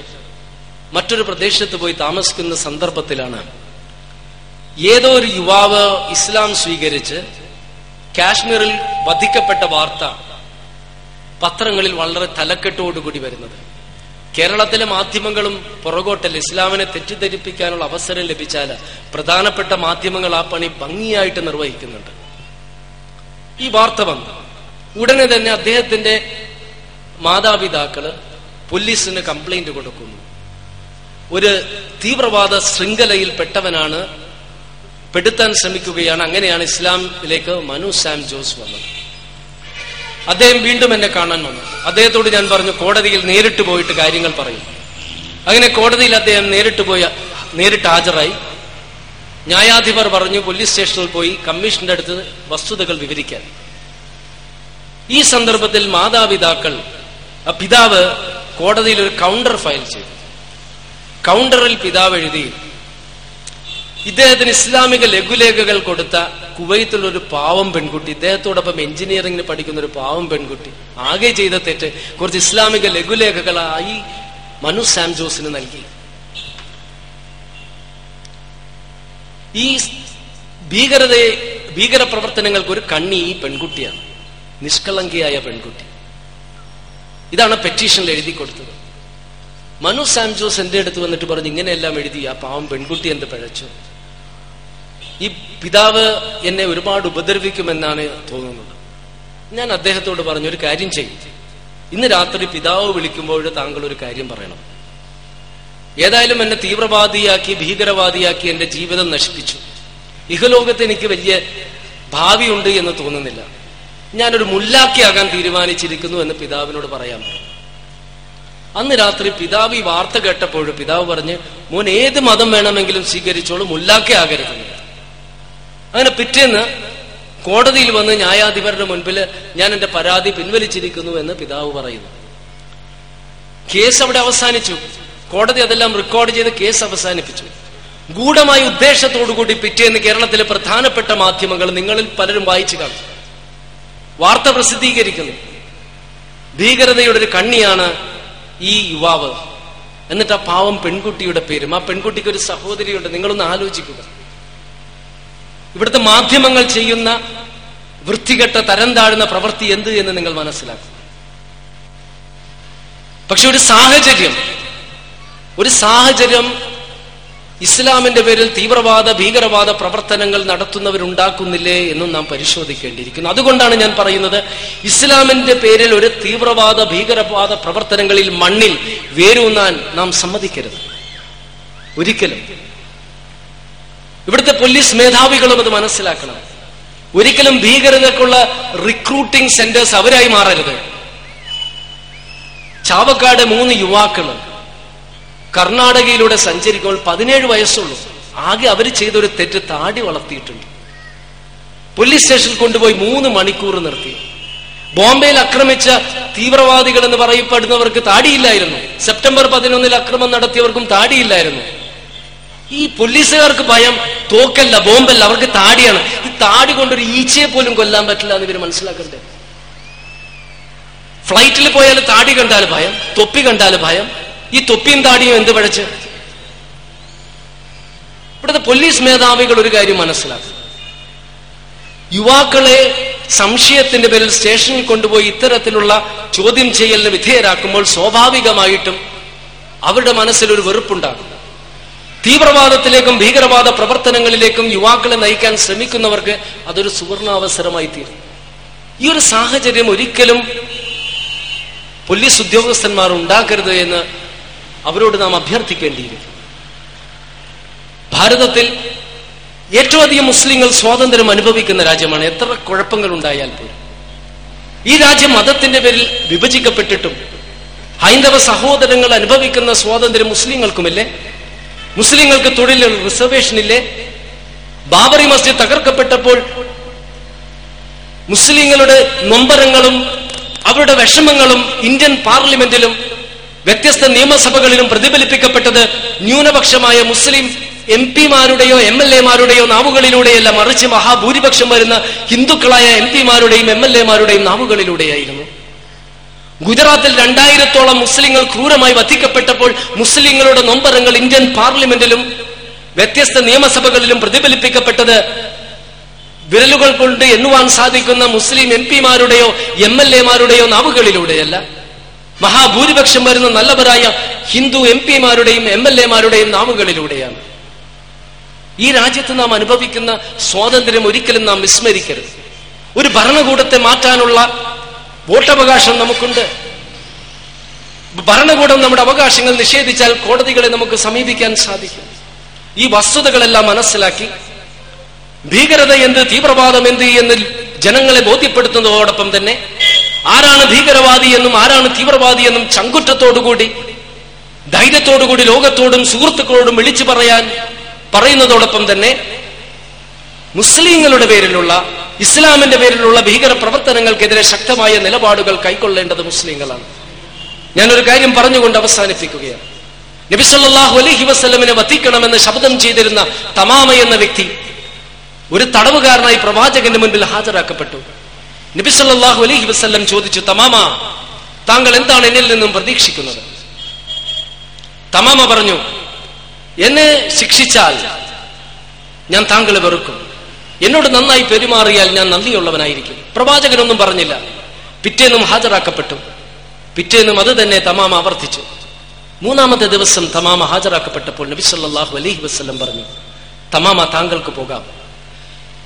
മറ്റൊരു പ്രദേശത്ത് പോയി താമസിക്കുന്ന സന്ദർഭത്തിലാണ് ഏതോ ഒരു യുവാവ് ഇസ്ലാം സ്വീകരിച്ച് കാശ്മീരിൽ വധിക്കപ്പെട്ട വാർത്ത പത്രങ്ങളിൽ വളരെ തലക്കെട്ടോടുകൂടി വരുന്നത്. കേരളത്തിലെ മാധ്യമങ്ങളും പുറകോട്ടല്ല ഇസ്ലാമിനെ തെറ്റിദ്ധരിപ്പിക്കാനുള്ള അവസരം ലഭിച്ചാൽ പ്രധാനപ്പെട്ട മാധ്യമങ്ങൾ ആ പണി ഭംഗിയായിട്ട് നിർവഹിക്കുന്നുണ്ട്. ഈ വാർത്ത വന്നു. ഉടനെ തന്നെ അദ്ദേഹത്തിന്റെ മാതാപിതാക്കൾ പോലീസിന് കംപ്ലൈന്റ് കൊടുക്കുന്നു. ഒരു തീവ്രവാദ ശൃംഖലയിൽ പെട്ടവനാണ് പെടുത്താൻ ശ്രമിക്കുകയാണ്. അങ്ങനെയാണ് ഇസ്ലാമിലേക്ക് മനു സാം ജോസ് വന്നത്. അദ്ദേഹം വീണ്ടും എന്നെ കാണാൻ വന്നു. അദ്ദേഹത്തോട് ഞാൻ പറഞ്ഞു കോടതിയിൽ നേരിട്ട് പോയിട്ട് കാര്യങ്ങൾ പറയും. അങ്ങനെ കോടതിയിൽ അദ്ദേഹം നേരിട്ട് പോയി നേരിട്ട് ഹാജരായി. ന്യായാധിപർ പറഞ്ഞു പോലീസ് സ്റ്റേഷനിൽ പോയി കമ്മീഷന്റെ അടുത്ത് വസ്തുതകൾ വിവരിക്കാൻ. ഈ സന്ദർഭത്തിൽ മാതാപിതാക്കൾ പിതാവ് കോടതിയിൽ ഒരു കൗണ്ടർ ഫയൽ ചെയ്തു. കൗണ്ടറിൽ പിതാവ് എഴുതി ഇദ്ദേഹത്തിന് ഇസ്ലാമിക ലഘുലേഖകൾ കൊടുത്ത കുവൈത്തുള്ള ഒരു പാവം പെൺകുട്ടി ഇദ്ദേഹത്തോടൊപ്പം എഞ്ചിനീയറിംഗിന് പഠിക്കുന്ന ഒരു പാവം പെൺകുട്ടി. ആകെ ചെയ്ത തെറ്റ് കുറച്ച് ഇസ്ലാമിക ലഘുലേഖകളായി മനു സാം ജോസിന് നൽകി. ഈ ഭീകരതയെ ഭീകര പ്രവർത്തനങ്ങൾക്ക് ഒരു കണ്ണി ഈ പെൺകുട്ടിയാണ്. നിഷ്കളങ്കിയായ പെൺകുട്ടി. ഇതാണ് പെറ്റീഷനിൽ എഴുതി കൊടുത്തത്. മനു സാം ജോസ് എന്റെ അടുത്ത് വന്നിട്ട് പറഞ്ഞു ഇങ്ങനെയെല്ലാം എഴുതി ആ പാവം പെൺകുട്ടി എന്ത് പിഴച്ചു? ഈ പിതാവ് എന്നെ ഒരുപാട് ഉപദ്രവിക്കുമെന്നാണ് തോന്നുന്നത്. ഞാൻ അദ്ദേഹത്തോട് പറഞ്ഞു ഒരു കാര്യം ചെയ്യും. ഇന്ന് രാത്രി പിതാവ് വിളിക്കുമ്പോൾ താങ്കൾ ഒരു കാര്യം പറയണം. ഏതായാലും എന്നെ തീവ്രവാദിയാക്കി ഭീകരവാദിയാക്കി എന്റെ ജീവിതം നശിപ്പിച്ചു. ഇഹലോകത്ത് എനിക്ക് വലിയ ഭാവിയുണ്ട് എന്ന് തോന്നുന്നില്ല. ഞാനൊരു മുല്ലാക്കിയാകാൻ തീരുമാനിച്ചിരിക്കുന്നു എന്ന് പിതാവിനോട് പറയാൻ പറഞ്ഞു. അന്ന് രാത്രി പിതാവ് ഈ വാർത്ത കേട്ടപ്പോൾ പിതാവ് പറഞ്ഞ് മോൻ ഏത് മതം വേണമെങ്കിലും സ്വീകരിച്ചോളൂ മുല്ലാക്കി ആകരുത് അങ്ങനെ പിറ്റേന്ന് കോടതിയിൽ വന്ന് ന്യായാധിപരുടെ മുൻപിൽ ഞാൻ എന്റെ പരാതി പിൻവലിച്ചിരിക്കുന്നു എന്ന് പിതാവ് പറയുന്നു. കേസ് അവിടെ അവസാനിച്ചു. കോടതി അതെല്ലാം റെക്കോർഡ് ചെയ്ത് കേസ് അവസാനിപ്പിച്ചു. ഗൂഢമായ ഉദ്ദേശത്തോടുകൂടി പിറ്റേന്ന് കേരളത്തിലെ പ്രധാനപ്പെട്ട മാധ്യമങ്ങൾ നിങ്ങളിൽ പലരും വായിച്ചു കാണും. വാർത്ത പ്രസിദ്ധീകരിക്കുന്നു. ഭീകരതയുടെ ഒരു കണ്ണിയാണ് ഈ യുവാവ്. എന്നിട്ട് ആ പാവം പെൺകുട്ടിയുടെ പേരും. ആ പെൺകുട്ടിക്ക് ഒരു സഹോദരിയുണ്ട്. നിങ്ങളൊന്ന് ആലോചിക്കുക. ഇവിടുത്തെ മാധ്യമങ്ങൾ ചെയ്യുന്ന വൃത്തികെട്ട തരം താഴുന്ന പ്രവൃത്തി എന്ത് എന്ന് നിങ്ങൾ മനസ്സിലാക്കും. പക്ഷെ ഒരു സാഹചര്യം ഒരു സാഹചര്യം ഇസ്ലാമിന്റെ പേരിൽ തീവ്രവാദ ഭീകരവാദ പ്രവർത്തനങ്ങൾ നടത്തുന്നവരുണ്ടാക്കുന്നില്ലേ എന്നും നാം പരിശോധിക്കേണ്ടിയിരിക്കുന്നു. അതുകൊണ്ടാണ് ഞാൻ പറയുന്നത് ഇസ്ലാമിന്റെ പേരിൽ ഒരു തീവ്രവാദ ഭീകരവാദ പ്രവർത്തനങ്ങളിൽ മണ്ണിൽ വേരൂന്നാൻ നാം സമ്മതിക്കരുത്. ഒരിക്കലും. ഇവിടുത്തെ പോലീസ് മേധാവികളും അത് മനസ്സിലാക്കണം. ഒരിക്കലും ഭീകരതക്കുള്ള റിക്രൂട്ടിംഗ് സെന്റേഴ്സ് അവരായി മാറരുത്. ചാവക്കാട് മൂന്ന് യുവാക്കൾ കർണാടകയിലൂടെ സഞ്ചരിക്കുമ്പോൾ പതിനേഴ് വയസ്സുള്ളൂ. ആകെ അവർ ചെയ്തൊരു തെറ്റ് താടി വളർത്തിയിട്ടുണ്ട്. പോലീസ് സ്റ്റേഷനിൽ കൊണ്ടുപോയി മൂന്ന് മണിക്കൂർ നിർത്തി. ബോംബെയിൽ ആക്രമിച്ച തീവ്രവാദികൾ എന്ന് പറയപ്പെടുന്നവർക്ക് താടിയില്ലായിരുന്നു. സെപ്റ്റംബർ പതിനൊന്നിൽ അക്രമം നടത്തിയവർക്കും താടിയില്ലായിരുന്നു. ഈ പോലീസുകാർക്ക് ഭയം തോക്കല്ല ബോംബല്ല അവർക്ക് താടിയാണ്. ഈ താടി കൊണ്ടൊരു ഈച്ചയെ പോലും കൊല്ലാൻ പറ്റില്ല എന്ന് ഇവർ മനസ്സിലാക്കണ്ടേ ഫ്ലൈറ്റിൽ പോയാൽ താടി കണ്ടാൽ ഭയം തൊപ്പി കണ്ടാൽ ഭയം. ഈ തൊപ്പിയും താടിയും എന്ത് പഴച്ച്? ഇവിടുത്തെ പോലീസ് മേധാവികൾ ഒരു കാര്യം മനസ്സിലാക്കും. യുവാക്കളെ സംശയത്തിന്റെ പേരിൽ സ്റ്റേഷനിൽ കൊണ്ടുപോയി ഇത്തരത്തിലുള്ള ചോദ്യം ചെയ്യലിന് വിധേയരാക്കുമ്പോൾ സ്വാഭാവികമായിട്ടും അവരുടെ മനസ്സിൽ ഒരു വെറുപ്പുണ്ടാകും. തീവ്രവാദത്തിലേക്കും ഭീകരവാദ പ്രവർത്തനങ്ങളിലേക്കും യുവാക്കളെ നയിക്കാൻ ശ്രമിക്കുന്നവർക്ക് അതൊരു സുവർണാവസരമായി തീരും. ഈ ഒരു സാഹചര്യം ഒരിക്കലും പോലീസ് ഉദ്യോഗസ്ഥന്മാർ ഉണ്ടാക്കരുത് എന്ന് അവരോട് നാം അഭ്യർത്ഥിക്കേണ്ടിയിരിക്കും ഭാരതത്തിൽ ഏറ്റവും അധികം മുസ്ലിങ്ങൾ സ്വാതന്ത്ര്യം അനുഭവിക്കുന്ന രാജ്യമാണ്. എത്ര കുഴപ്പങ്ങൾ ഉണ്ടായാൽ പോലും. ഈ രാജ്യം മതത്തിന്റെ പേരിൽ വിഭജിക്കപ്പെട്ടിട്ടും ഹൈന്ദവ സഹോദരങ്ങൾ അനുഭവിക്കുന്ന സ്വാതന്ത്ര്യം മുസ്ലിങ്ങൾക്കുമില്ലേ? മുസ്ലിങ്ങൾക്ക് തൊഴിൽ റിസർവേഷൻ ഇല്ലേ? ബാബറി മസ്ജിദ് തകർക്കപ്പെട്ടപ്പോൾ മുസ്ലിങ്ങളുടെ നൊമ്പരങ്ങളും അവരുടെ വിഷമങ്ങളും ഇന്ത്യൻ പാർലമെന്റിലും വ്യത്യസ്ത നിയമസഭകളിലും പ്രതിഫലിപ്പിക്കപ്പെട്ടത് ന്യൂനപക്ഷമായ മുസ്ലിം എം പിമാരുടെയോ എം എൽ എമാരുടെയോ നാവുകളിലൂടെയല്ല. മറിച്ച് മഹാഭൂരിപക്ഷം വരുന്ന ഹിന്ദുക്കളായ എം പിമാരുടെയും എം എൽ എമാരുടെയും നാവുകളിലൂടെയായിരുന്നു. ഗുജറാത്തിൽ രണ്ടായിരത്തോളം മുസ്ലിങ്ങൾ ക്രൂരമായി വധിക്കപ്പെട്ടപ്പോൾ മുസ്ലിങ്ങളുടെ നൊമ്പരങ്ങൾ ഇന്ത്യൻ പാർലമെന്റിലും വ്യത്യസ്ത നിയമസഭകളിലും പ്രതിഫലിപ്പിക്കപ്പെട്ടത് വിരലുകൾ കൊണ്ട് എണ്ണുവാൻ സാധിക്കുന്ന മുസ്ലിം എം പിമാരുടെയോ എം എൽ എമാരുടെയോ നാവുകളിലൂടെയല്ല. മഹാഭൂരിപക്ഷം വരുന്ന നല്ലവരായ ഹിന്ദു എം പിമാരുടെയും എം എൽ എമാരുടെയും നാവുകളിലൂടെയാണ്. ഈ രാജ്യത്ത് നാം അനുഭവിക്കുന്ന സ്വാതന്ത്ര്യം ഒരിക്കലും നാം വിസ്മരിക്കരുത്. ഒരു ഭരണകൂടത്തെ മാറ്റാനുള്ള വോട്ടവകാശം നമുക്കുണ്ട്. ഭരണകൂടം നമ്മുടെ അവകാശങ്ങൾ നിഷേധിച്ചാൽ കോടതികളെ നമുക്ക് സമീപിക്കാൻ സാധിക്കും. ഈ വസ്തുതകളെല്ലാം മനസ്സിലാക്കി ഭീകരത എന്ത് തീവ്രവാദം എന്ത് എന്ന് ജനങ്ങളെ ബോധ്യപ്പെടുത്തുന്നതോടൊപ്പം തന്നെ ആരാണ് ഭീകരവാദി എന്നും ആരാണ് തീവ്രവാദി എന്നും ചങ്കുറ്റത്തോടുകൂടി ധൈര്യത്തോടുകൂടി ലോകത്തോടും സുഹൃത്തുക്കളോടും വിളിച്ചു പറയാൻ പറയുന്നതോടൊപ്പം തന്നെ മുസ്ലിങ്ങളുടെ പേരിലുള്ള ഇസ്ലാമിന്റെ പേരിലുള്ള ഭീകര പ്രവർത്തനങ്ങൾക്കെതിരെ ശക്തമായ നിലപാടുകൾ കൈക്കൊള്ളേണ്ടത് മുസ്ലിങ്ങളാണ്. ഞാനൊരു കാര്യം പറഞ്ഞുകൊണ്ട് അവസാനിപ്പിക്കുകയാണ്. നബിസല്ലാഹു അലഹി വസ്ലമിനെ വധിക്കണമെന്ന് ശബ്ദം ചെയ്തിരുന്ന തമാമ എന്ന വ്യക്തി ഒരു തടവുകാരനായി പ്രവാചകന്റെ മുൻപിൽ ഹാജരാക്കപ്പെട്ടു. നബിസല്ലാഹു അലഹി വസ്ല്ലം ചോദിച്ചു തമാമ താങ്കൾ എന്താണ് എന്നിൽ നിന്നും പ്രതീക്ഷിക്കുന്നത്? തമാമ പറഞ്ഞു എന്നെ ശിക്ഷിച്ചാൽ ഞാൻ താങ്കളെ വെറുക്കും. എന്നോട് നന്നായി പെരുമാറിയാൽ ഞാൻ നന്ദിയുള്ളവനായിരിക്കും. പ്രവാചകനൊന്നും പറഞ്ഞില്ല. പിറ്റേന്നും ഹാജരാക്കപ്പെട്ടു. പിറ്റേന്നും അത് തന്നെ തമാമ ആവർത്തിച്ചു. മൂന്നാമത്തെ ദിവസം തമാമ ഹാജരാക്കപ്പെട്ടപ്പോൾ നബി സല്ലല്ലാഹു അലൈഹി വസല്ലം പറഞ്ഞു തമാമ താങ്കൾക്ക് പോകാം.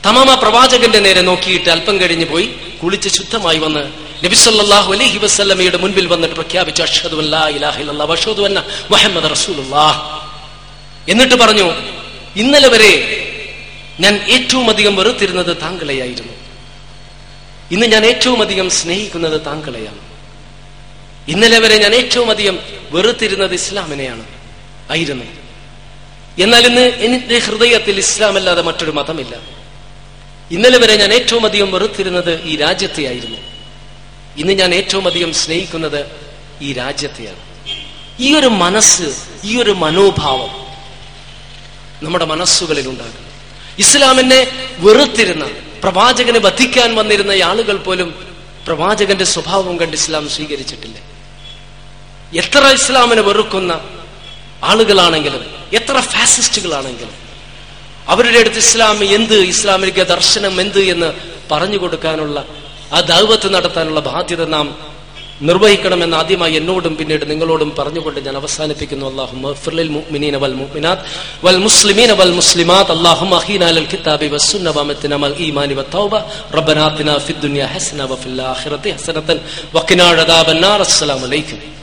തമാമ പ്രവാചകന്റെ നേരെ നോക്കിയിട്ട് അല്പം കഴിഞ്ഞു പോയി കുളിച്ച് ശുദ്ധമായി വന്ന് നബി സല്ലല്ലാഹു അലൈഹി വസല്ലമയുടെ മുൻപിൽ വന്നിട്ട് പ്രഖ്യാപിച്ചു വഅഷ്ഹദു അന്ന മുഹമ്മദ് എന്നിട്ട് പറഞ്ഞു ഇന്നലെ വരെ ഞാൻ ഏറ്റവും അധികം വെറുത്തിരുന്നത് താങ്കളെയായിരുന്നു. ഇന്ന് ഞാൻ ഏറ്റവും അധികം സ്നേഹിക്കുന്നത് താങ്കളെയാണ്. ഇന്നലെ വരെ ഞാൻ ഏറ്റവും അധികം വെറുത്തിരുന്നത് ഇസ്ലാമിനെയാണ്. ആയിരുന്നു. എന്നാൽ ഇന്ന് എന്റെ ഹൃദയത്തിൽ ഇസ്ലാം അല്ലാതെ മറ്റൊരു മതമില്ല. ഇന്നലെ വരെ ഞാൻ ഏറ്റവും അധികം വെറുത്തിരുന്നത് ഈ രാജ്യത്തെയായിരുന്നു. ഇന്ന് ഞാൻ ഏറ്റവും അധികം സ്നേഹിക്കുന്നത് ഈ രാജ്യത്തെയാണ്. ഈ ഒരു മനസ്സ് ഈ ഒരു മനോഭാവം നമ്മുടെ മനസ്സുകളിൽ ഉണ്ടാകും ഇസ്ലാമിനെ വെറുത്തിരുന്ന പ്രവാചകനെ വധിക്കാൻ വന്നിരുന്ന ആളുകൾ പോലും പ്രവാചകന്റെ സ്വഭാവം കണ്ട് ഇസ്ലാം സ്വീകരിച്ചിട്ടില്ല. എത്ര ഇസ്ലാമിനെ വെറുക്കുന്ന ആളുകളാണെങ്കിലും എത്ര ഫാസിസ്റ്റുകളാണെങ്കിലും അവരുടെ അടുത്ത് ഇസ്ലാം എന്ത് ഇസ്ലാമിക ദർശനം എന്ത് എന്ന് പറഞ്ഞു കൊടുക്കാനുള്ള ആ ദൗവത്ത് നടത്താനുള്ള ബാധ്യത നാം നിർവഹിക്കണമെന്ന് ആദ്യമായി എന്നോടും പിന്നീട് നിങ്ങളോടും പറഞ്ഞുകൊണ്ട് ഞാൻ അവസാനിപ്പിക്കുന്നു. അള്ളാഹു അസ്സലാമു അലൈക്കും.